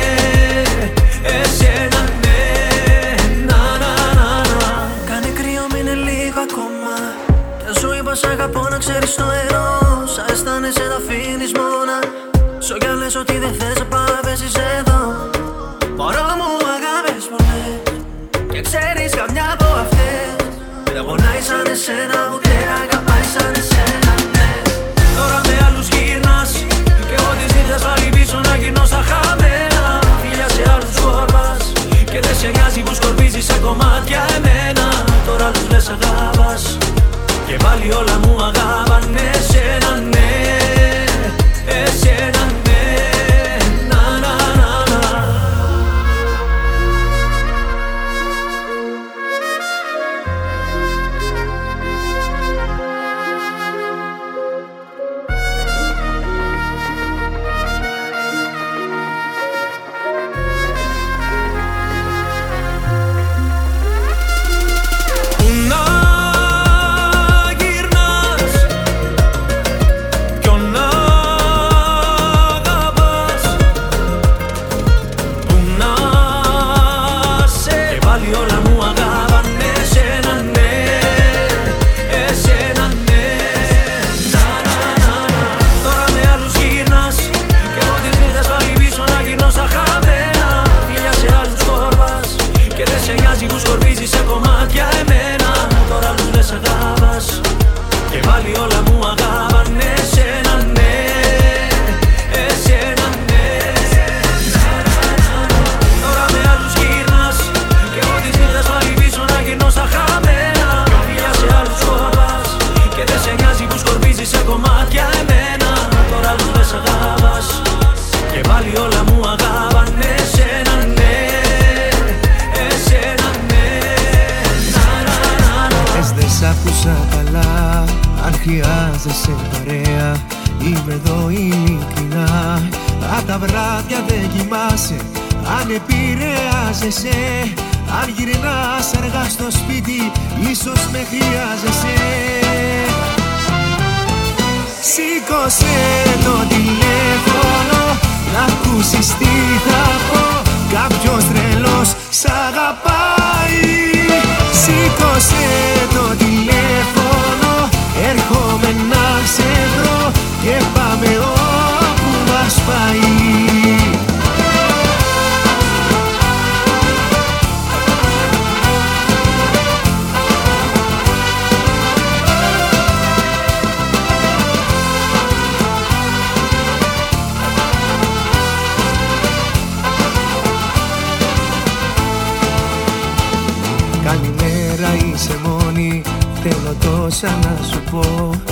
εσένα ναι. Να να να να. Κάνε κρύο μείνε λίγο ακόμα. Και σου είπα αγαπώ να ξέρεις το ερώ Σα αισθάνεσαι να αφήνεις μόνα. Σ' ό,τι ότι δεν θες να παραβέσεις εδώ. Μωρό και ξέρεις καμιά από αυτές. Δεν πονάει σαν εσένα ούτε αγαπάει σαν εσένα ναι. Τώρα με άλλους γυρνάς Και εγώ τις νύχτες πάλι πίσω να γυρνώ στα χαμένα. Φίλια σε άλλους χορπάς Και δεν σε νοιάζει που σκορπίζεις σε κομμάτια εμένα. Τώρα τους λες αγάπας Και πάλι όλα μου αγάπανε εσένα ναι. Εσένα Είμαι εδώ ειλικρινά Απ' τα βράδια δεν κοιμάσαι Αν επηρεάζεσαι Αν γυρνάς αργά στο σπίτι Ίσως με χρειάζεσαι. Σήκωσε το τηλέφωνο Να ακούσεις τι θα πω. Κάποιος τρελός σ' αγαπάει. Σήκωσε το τηλέφωνο Έρχομαι να σε βρω Και πάμε όπου μας πάει. Καλημέρα είσαι μόνη. Θέλω τόσα να σου πω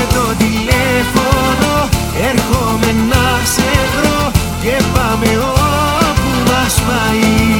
σε βρω Και πάμε όπου μας πάει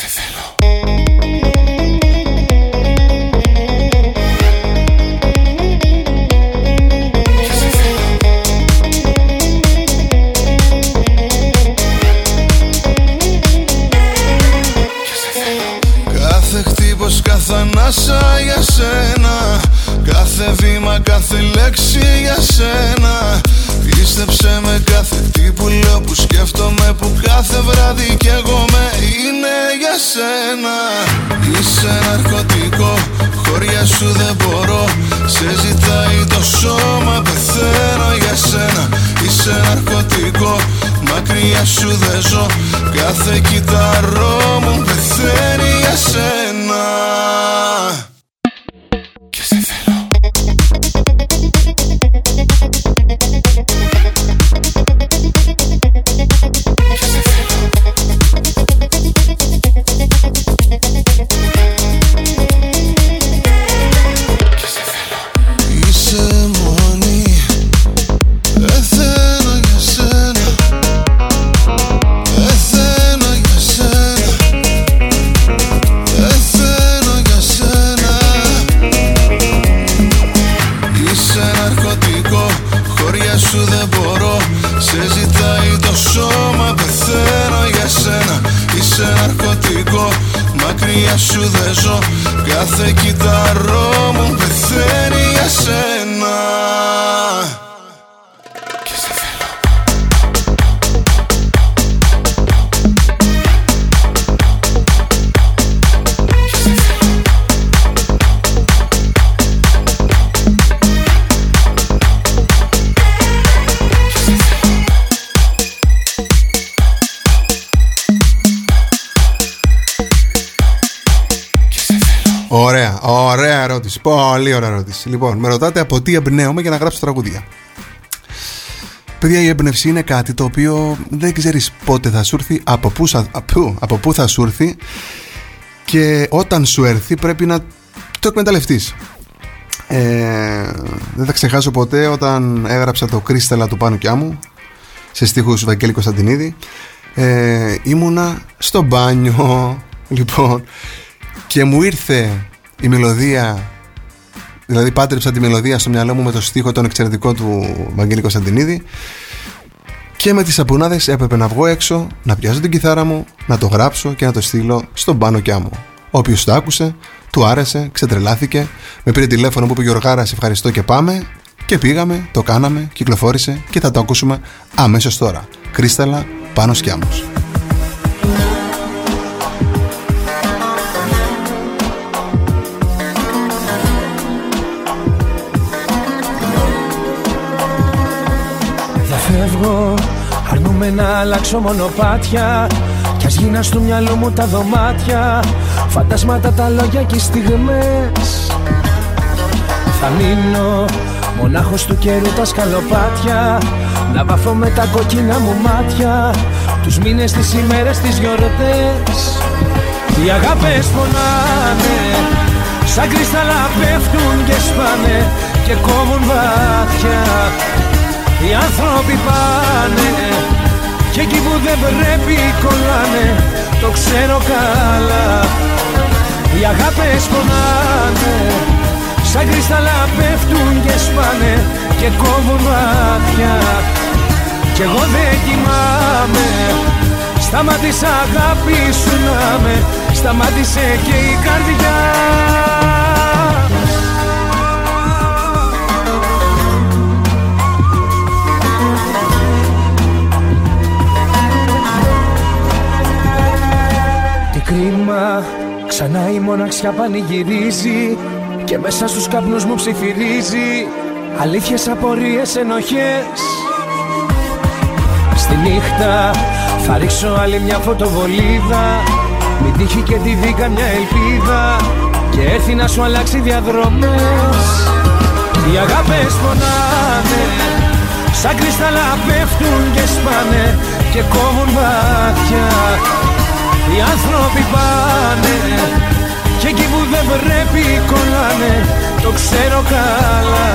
κυταρό μου πεθαίνει για σένα Και Κάθε χτύπος, κάθε ανάσα για σένα. Κάθε βήμα, κάθε λέξη για σένα. Πίστεψε με κάθε τι που λέω που σκέφτομαι Που κάθε βράδυ κι εγώ Είσαι ναρκωτικό, χωριά σου δεν μπορώ. Σε ζητάει το σώμα, πεθαίνω για σένα. Είσαι ναρκωτικό, μακριά σου δεν ζω. Κάθε κυταρό μου πεθαίνει για σένα Κάθε κυταρό Πολύ ωραία ερώτηση. Λοιπόν, με ρωτάτε από τι εμπνέομαι για να γράψω τραγουδία. Παιδιά, η έμπνευση είναι κάτι το οποίο δεν ξέρεις πότε θα σου έρθει, από πού, σα- από, από πού θα σου έρθει και όταν σου έρθει πρέπει να το εκμεταλλευτείς. Ε, δεν θα ξεχάσω ποτέ όταν έγραψα το κρίσταλα του Πάνου Κιάμου σε στίχους Βαγγέλη Κωνσταντινίδη ε, ήμουνα στο μπάνιο λοιπόν και μου ήρθε η μελωδία δηλαδή πάντρεψα τη μελωδία στο μυαλό μου με το στίχο τον εξαιρετικό του Βαγγέλη Κωνσταντινίδη και με τις σαπουνάδες έπρεπε να βγω έξω, να πιάσω την κιθάρα μου, να το γράψω και να το στείλω στον πάνω κιάμο. Ο οποίος το άκουσε, του άρεσε, ξετρελάθηκε, με πήρε τηλέφωνο που είπε Γιωργάρα, σε ευχαριστώ και πάμε και πήγαμε, το κάναμε, κυκλοφόρησε και θα το ακούσουμε αμέσως τώρα. Κρίσταλα, πάνω σκιάμος. Φεύγω, αρνούμε να αλλάξω μονοπάτια Κι ας γίνα στο μυαλό μου τα δωμάτια. Φαντάσματα τα λόγια και οι στιγμές. Θα μείνω μονάχος του καιρού τα σκαλοπάτια. Να βαφώ με τα κοκκίνα μου μάτια. Τους μήνες, τις ημέρες, τις γιορτές. Οι αγάπες πονάνε. Σαν κρυσταλλά πέφτουν και σπάνε Και κόβουν βάθια οι άνθρωποι πάνε και εκεί που δεν πρέπει κολλάνε Το ξέρω καλά. Οι αγάπες πονάνε Σαν κρυσταλλά πέφτουν και σπάνε Και κόβουν μάτια. Κι εγώ δεν κοιμάμαι Σταμάτησα αγάπης σου να με Σταμάτησε και η καρδιά κρίμα, ξανά η μοναξιά πανηγυρίζει Και μέσα στους καπνούς μου ψιθυρίζει. Αλήθειες, απορίες, ενοχές. Στη νύχτα θα ρίξω άλλη μια φωτοβολίδα. Μην τύχει και τη δει καμιά ελπίδα. Και έρθει να σου αλλάξει διαδρομές. Οι αγάπες πονάνε Σαν κρυσταλλά πέφτουν και σπάνε Και κόβουν βάθια οι άνθρωποι πάνε και εκεί που δεν πρέπει κολλάνε Το ξέρω καλά.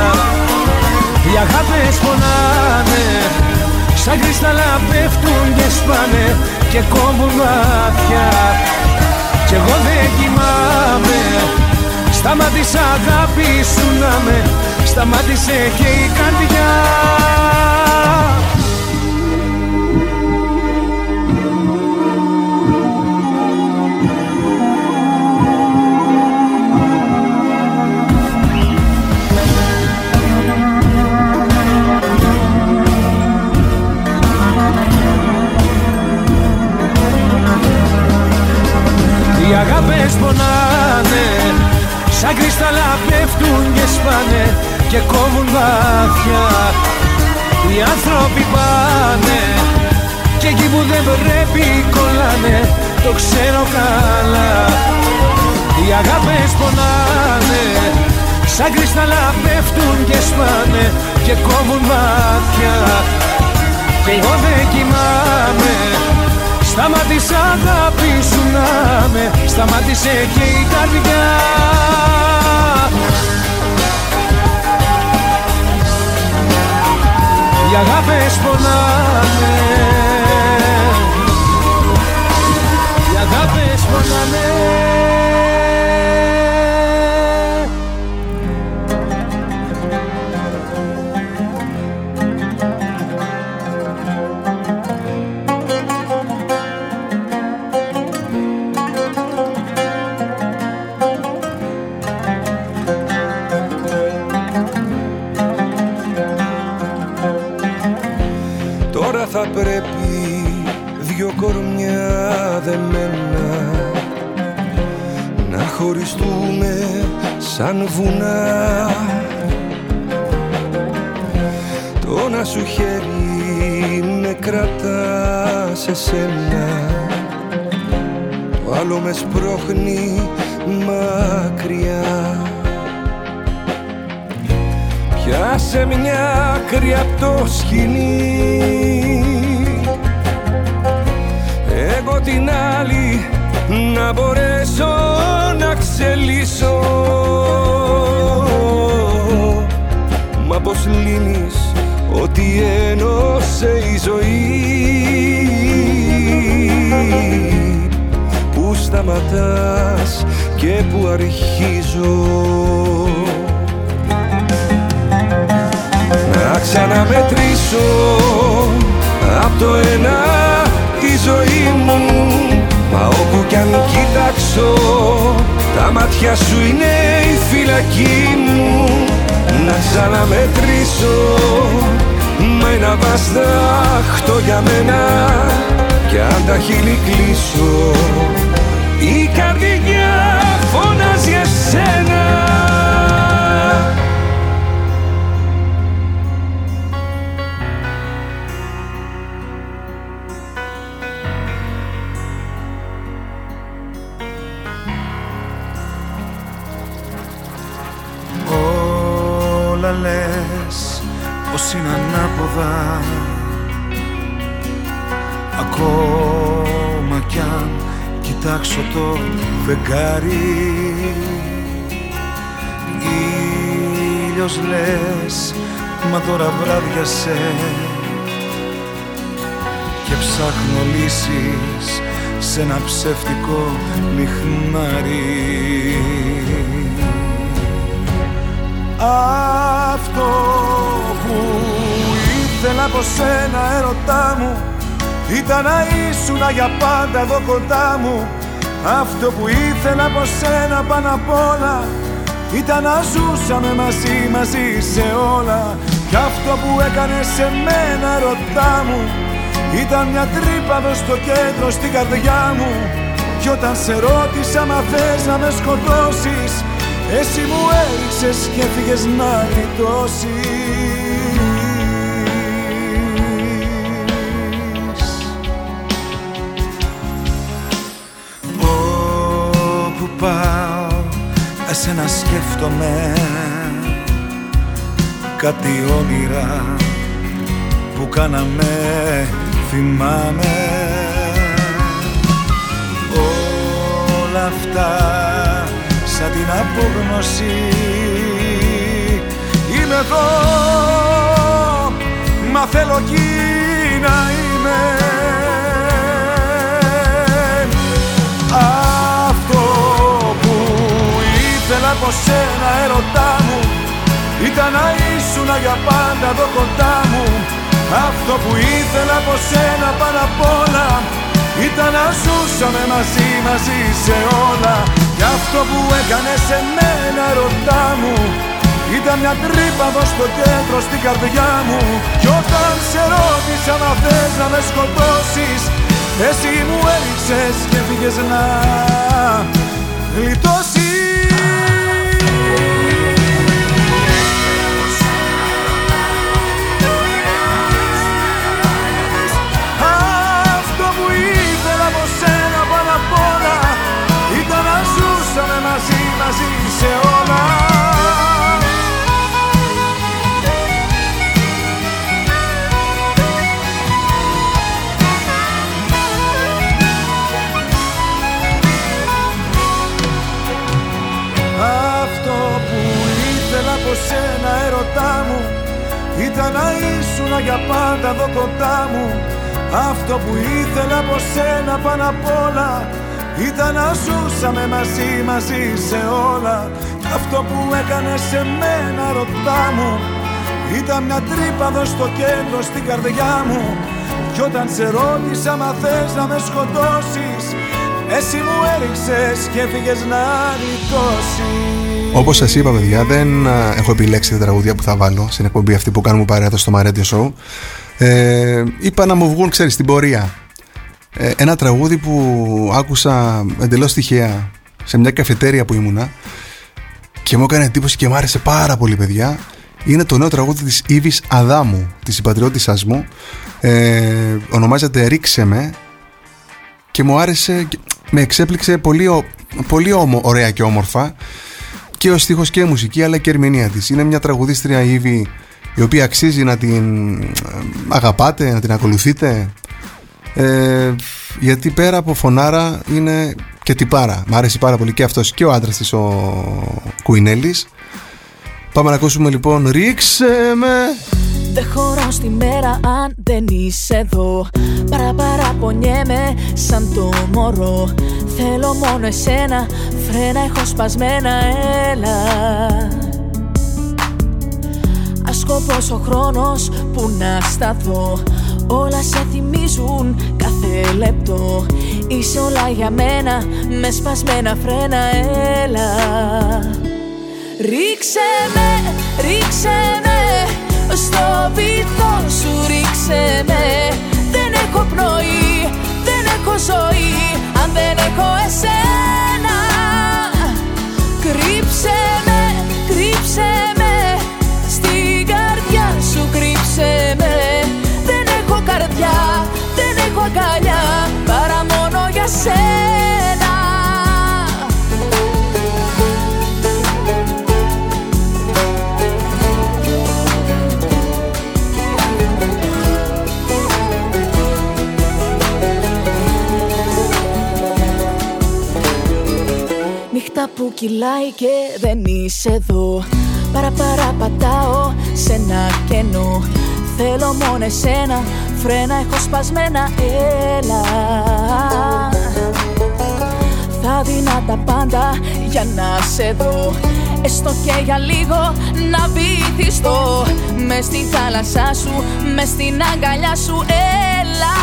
Οι αγάπες πονάνε Σαν κρυσταλλά πέφτουν και σπάνε Και κόβουν μάτια Κι εγώ δεν κοιμάμαι Σταμάτησε αγάπης σου να με Σταμάτησε και η καρδιά Οι αγάπες πονάνε Σαν κρυσταλλά πέφτουν και σπάνε Και κόβουν βαθιά. Οι άνθρωποι πάνε Και εκεί που δεν πρέπει κολλάνε Το ξέρω καλά. Οι αγάπες πονάνε Σαν κρυσταλλά πέφτουν και σπάνε Και κόβουν βαθιά. Και εγώ δεν κοιμάμαι Σταμάτησε αγάπη σου να με Σταμάτησε και η καρδιά. Οι αγάπες πονάνε. Οι αγάπες πονάνε σαν βουνά. Το να σου χέρι με κρατά σε σένα. Το άλλο με σπρώχνει μακριά. Πιάσε μια άκρη απ' το σκηνή Εγώ την άλλη να μπορέσω να ξελίσω. Μα πως λύνεις ότι ένωσε η ζωή; Πού σταματάς και που αρχίζω; Να ξαναμετρήσω Απ' το ένα τη ζωή μου Μα όπου κι αν κοιτάξω Τα μάτια σου είναι η φυλακή μου. Να ξαναμετρήσω Μα ένα βαστάχτο για μένα. Κι αν τα χείλη κλείσω Η καρδιά Ακόμα κι αν κοιτάξω το φεγγάρι. Ήλιος λες μα τώρα βράδιασε Και ψάχνω λύσεις σε ένα ψεύτικο λιχνάρι αυτό που ήθελα από σένα έρωτά μου Ήταν να ήσουν για πάντα εδώ κοντά μου. Αυτό που ήθελα από σένα πάνω απ' όλα. Ήταν να ζούσαμε μαζί μαζί σε όλα. Κι αυτό που έκανε σε μένα ερωτά μου. Ήταν μια τρύπα εδώ στο κέντρο στην καρδιά μου. Κι όταν σε ρώτησα μα θες να με σκοτώσεις εσύ μου έριξες και έφυγες να γλιτώσεις εσένα σκέφτομαι Κάτι όνειρα που κάναμε θυμάμαι. Όλα αυτά σαν την απόγνωση Είμαι εδώ, μα θέλω εκεί να είμαι σένα ερωτά μου. Ήταν να ήσουν για πάντα εδώ κοντά μου. Αυτό που ήθελα από σένα πάνω απ' όλα Ήταν να ζούσαμε μαζί μαζί σε όλα. Κι αυτό που έκανε σε μένα ερωτά μου ήταν μια τρύπα εδώ στο κέντρο στην καρδιά μου. Κι όταν σε ρώτησα να θες να με σκοτώσεις Εσύ μου έριξες και φύγες να γλιτώσεις για πάντα εδώ κοντά μου. Αυτό που ήθελα από σένα πάνω απ' όλα Ήταν να ζούσαμε μαζί μαζί σε όλα. Αυτό που έκανε σε μένα ρωτά μου Ήταν μια τρύπα εδώ στο κέντρο στην καρδιά μου. Κι όταν σε ρώτησα μα θες να με σκοτώσεις εσύ μου έριξες και έφυγες να γλιτώσεις Όπως σας είπα παιδιά δεν α, έχω επιλέξει τα τραγουδία που θα βάλω Στην εκπομπή αυτή που κάνουμε παρέα εδώ στο Μαρέντιο Show. Ε, Είπα να μου βγουν ξέρεις στην πορεία. Ε, Ένα τραγούδι που άκουσα εντελώς τυχαία Σε μια καφετέρια που ήμουνα Και μου έκανε εντύπωση και μου άρεσε πάρα πολύ παιδιά. Είναι το νέο τραγούδι της Ήβης Αδάμου, της συμπατριώτησάς μου. Ε, ονομάζεται «Ρίξε με» και μου άρεσε, με εξέπληξε πολύ, ο- πολύ όμο, ωραία και όμορφα και ο στίχος και η μουσική αλλά και η ερμηνεία της. Είναι μια τραγουδίστρια η Ήβη η οποία αξίζει να την ε, αγαπάτε, να την ακολουθείτε ε, γιατί πέρα από φωνάρα είναι και τυπάρα. Μ' αρέσει πάρα πολύ και αυτός και ο άντρας της ο Κουινέλης. Πάμε να ακούσουμε λοιπόν «Ρίξε με» Δεν χωρώ στη μέρα αν δεν είσαι εδώ. Παραπαραπονιέμαι σαν το μωρό. Θέλω μόνο εσένα, φρένα έχω σπασμένα, έλα. Ασκοπός ο χρόνος που να σταθώ. Όλα σε θυμίζουν κάθε λεπτό. Είσαι όλα για μένα, με σπασμένα φρένα, έλα. Ρίξε με, ρίξε με Στο βυθό σου ρίξε με. Δεν έχω πνοή, δεν έχω ζωή. Αν δεν έχω εσένα Κρύψε με, κρύψε με. Στην καρδιά σου κρύψε με. Δεν έχω καρδιά, δεν έχω αγκαλιά. Παρά μόνο για σένα που κυλάει και δεν είσαι εδώ. Παραπαρά πατάω σε ένα κενό. Θέλω μόνο εσένα, φρένα έχω σπασμένα, έλα. Θα δίνα τα πάντα για να σε δω. Έστω και για λίγο να βυθιστώ. Μες στη θάλασσά σου, μες στην αγκαλιά σου, έλα.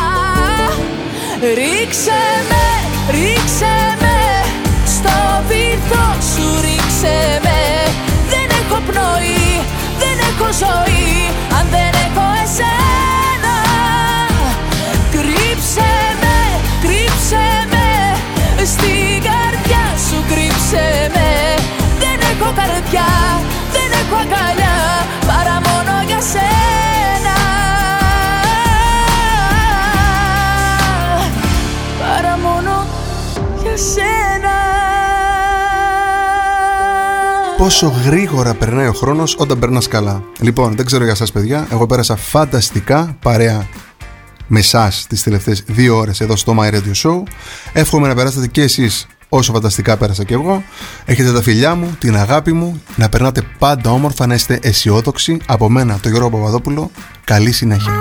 Ρίξε με, ρίξε με Στο βυθό σου ρίξε με Δεν έχω πνοή, δεν έχω ζωή. Αν δεν έχω εσένα Κρύψε με, κρύψε με. Στην καρδιά σου κρύψε με. Δεν έχω καρδιά, δεν έχω αγκαλιά. Παρά μόνο για σένα. Παρά μόνο για σένα πόσο γρήγορα περνάει ο χρόνος όταν περνάς καλά. Λοιπόν, δεν ξέρω για εσά, παιδιά. Εγώ πέρασα φανταστικά παρέα με εσά τις τελευταίες δύο ώρες εδώ στο My Radio Show. Εύχομαι να περάσετε και εσείς όσο φανταστικά πέρασα και εγώ. Έχετε τα φιλιά μου, την αγάπη μου. Να περνάτε πάντα όμορφα, να είστε αισιόδοξοι. Από μένα, τον Γιώργο Παπαδόπουλο. Καλή συνέχεια.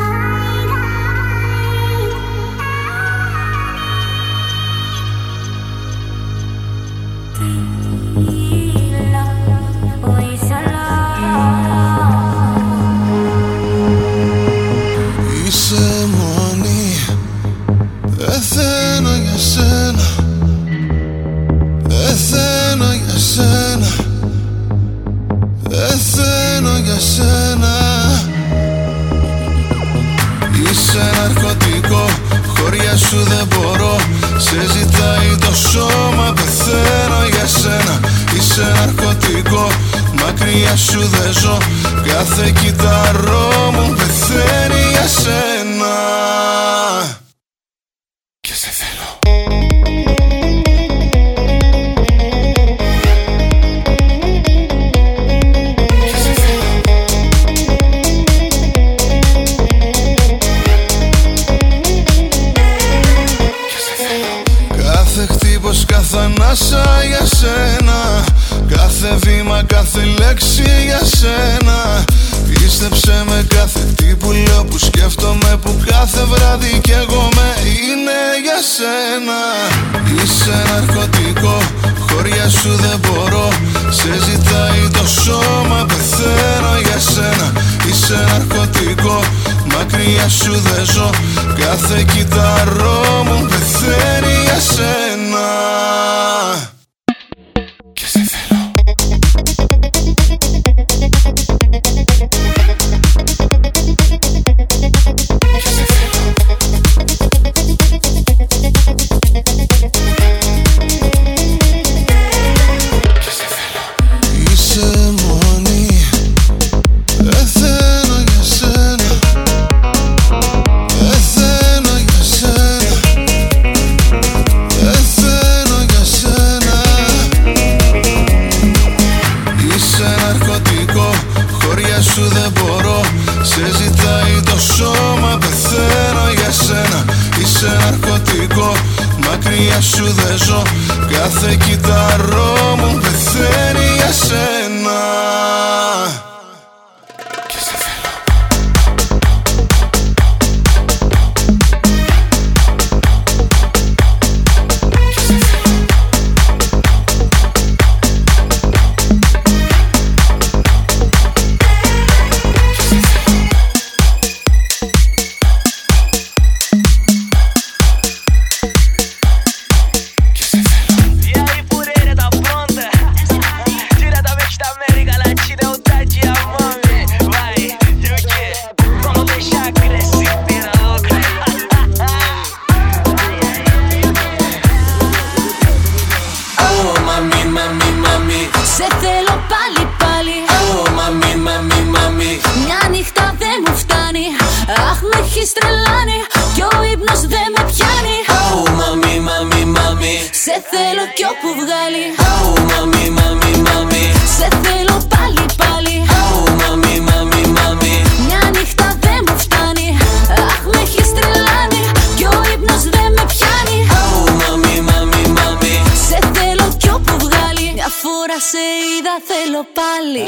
θέλω πάλι.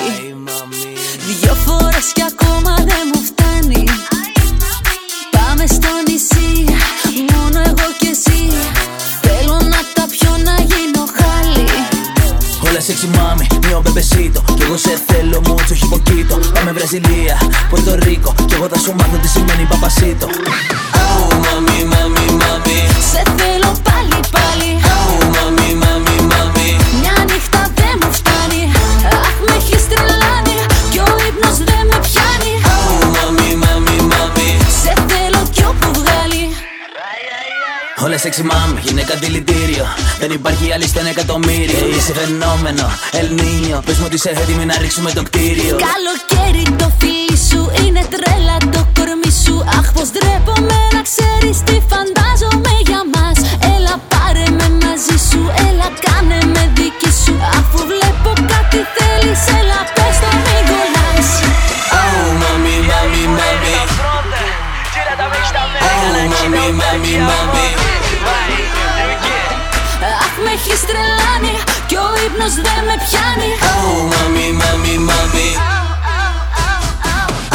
Δυο φορές κι ακόμα δεν μου φτάνει. Πάμε στο νησί. Μόνο εγώ και εσύ. Θέλω να τα πιω να γίνω χάλι. Όλα σε ξυμάμι, μία μπεμπεσίτο. Κι εγώ σε θέλω μούτσο χιποκίτο. Πάμε Βραζιλία, Πορτορίκο Κι εγώ θα σου μάθω τι σημαίνει παπασίτο Oh, mami, sexy mom, γυναίκα δηλητήριο. Δεν υπάρχει άλλη στον εκατομμύριο. Yeah. Είσαι φαινόμενο, Ελνίνιο. Πες μου ότι είσαι έτοιμη να ρίξουμε το κτίριο. Καλοκαίρι το φίλι σου είναι τρέλα το κορμί σου. Αχ, πως ντρέπομαι να ξέρεις τι φαντάζομαι για μας. Έλα πάρε με μαζί σου, έλα κάνε με δική σου. Αφού βλέπω κάτι θέλεις, έλα πες το μην κολλά. Oh, mami, mami, mami. Oh, mami, mami, mami. Αχ με έχεις τρελάνει κι ο ύπνος δεν με πιάνει. Oh mami, mami, mami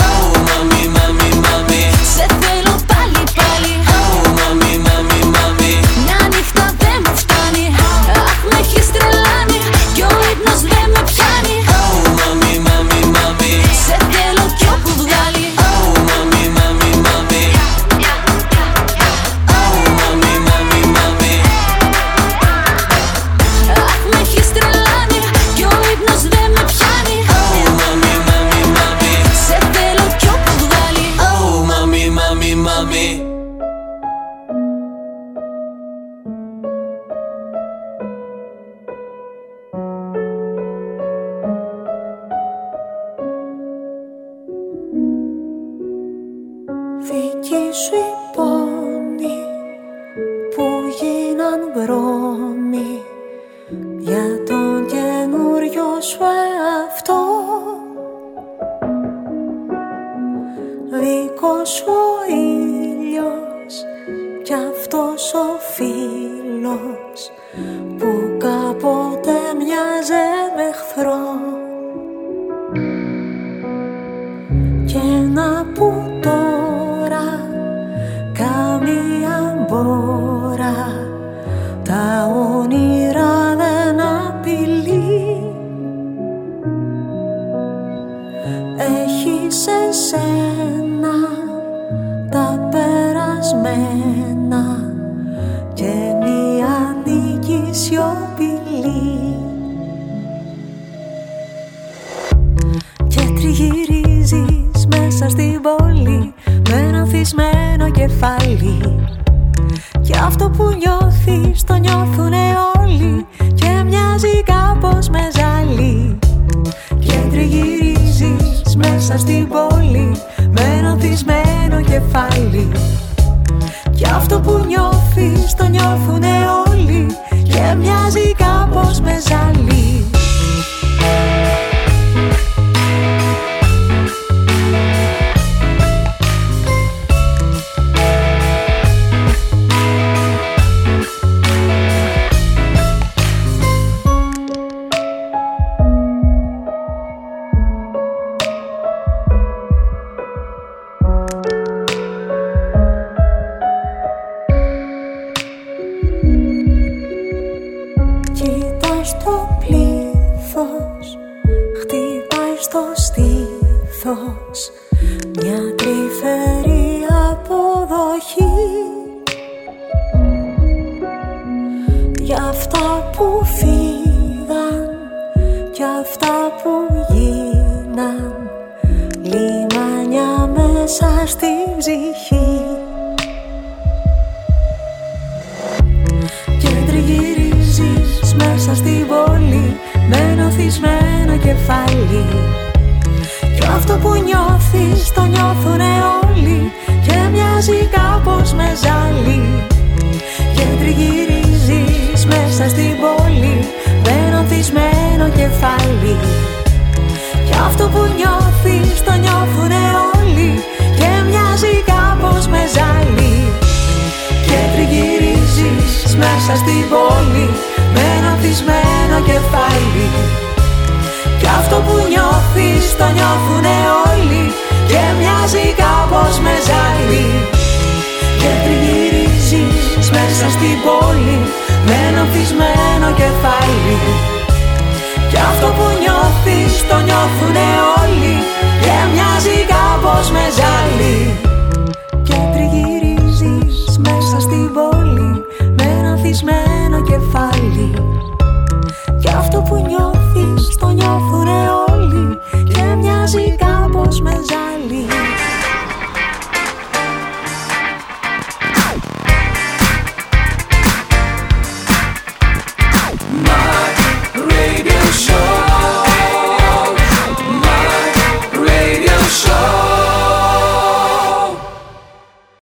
Oh mami, mami, mami Σε θέλω εσένα τα περασμένα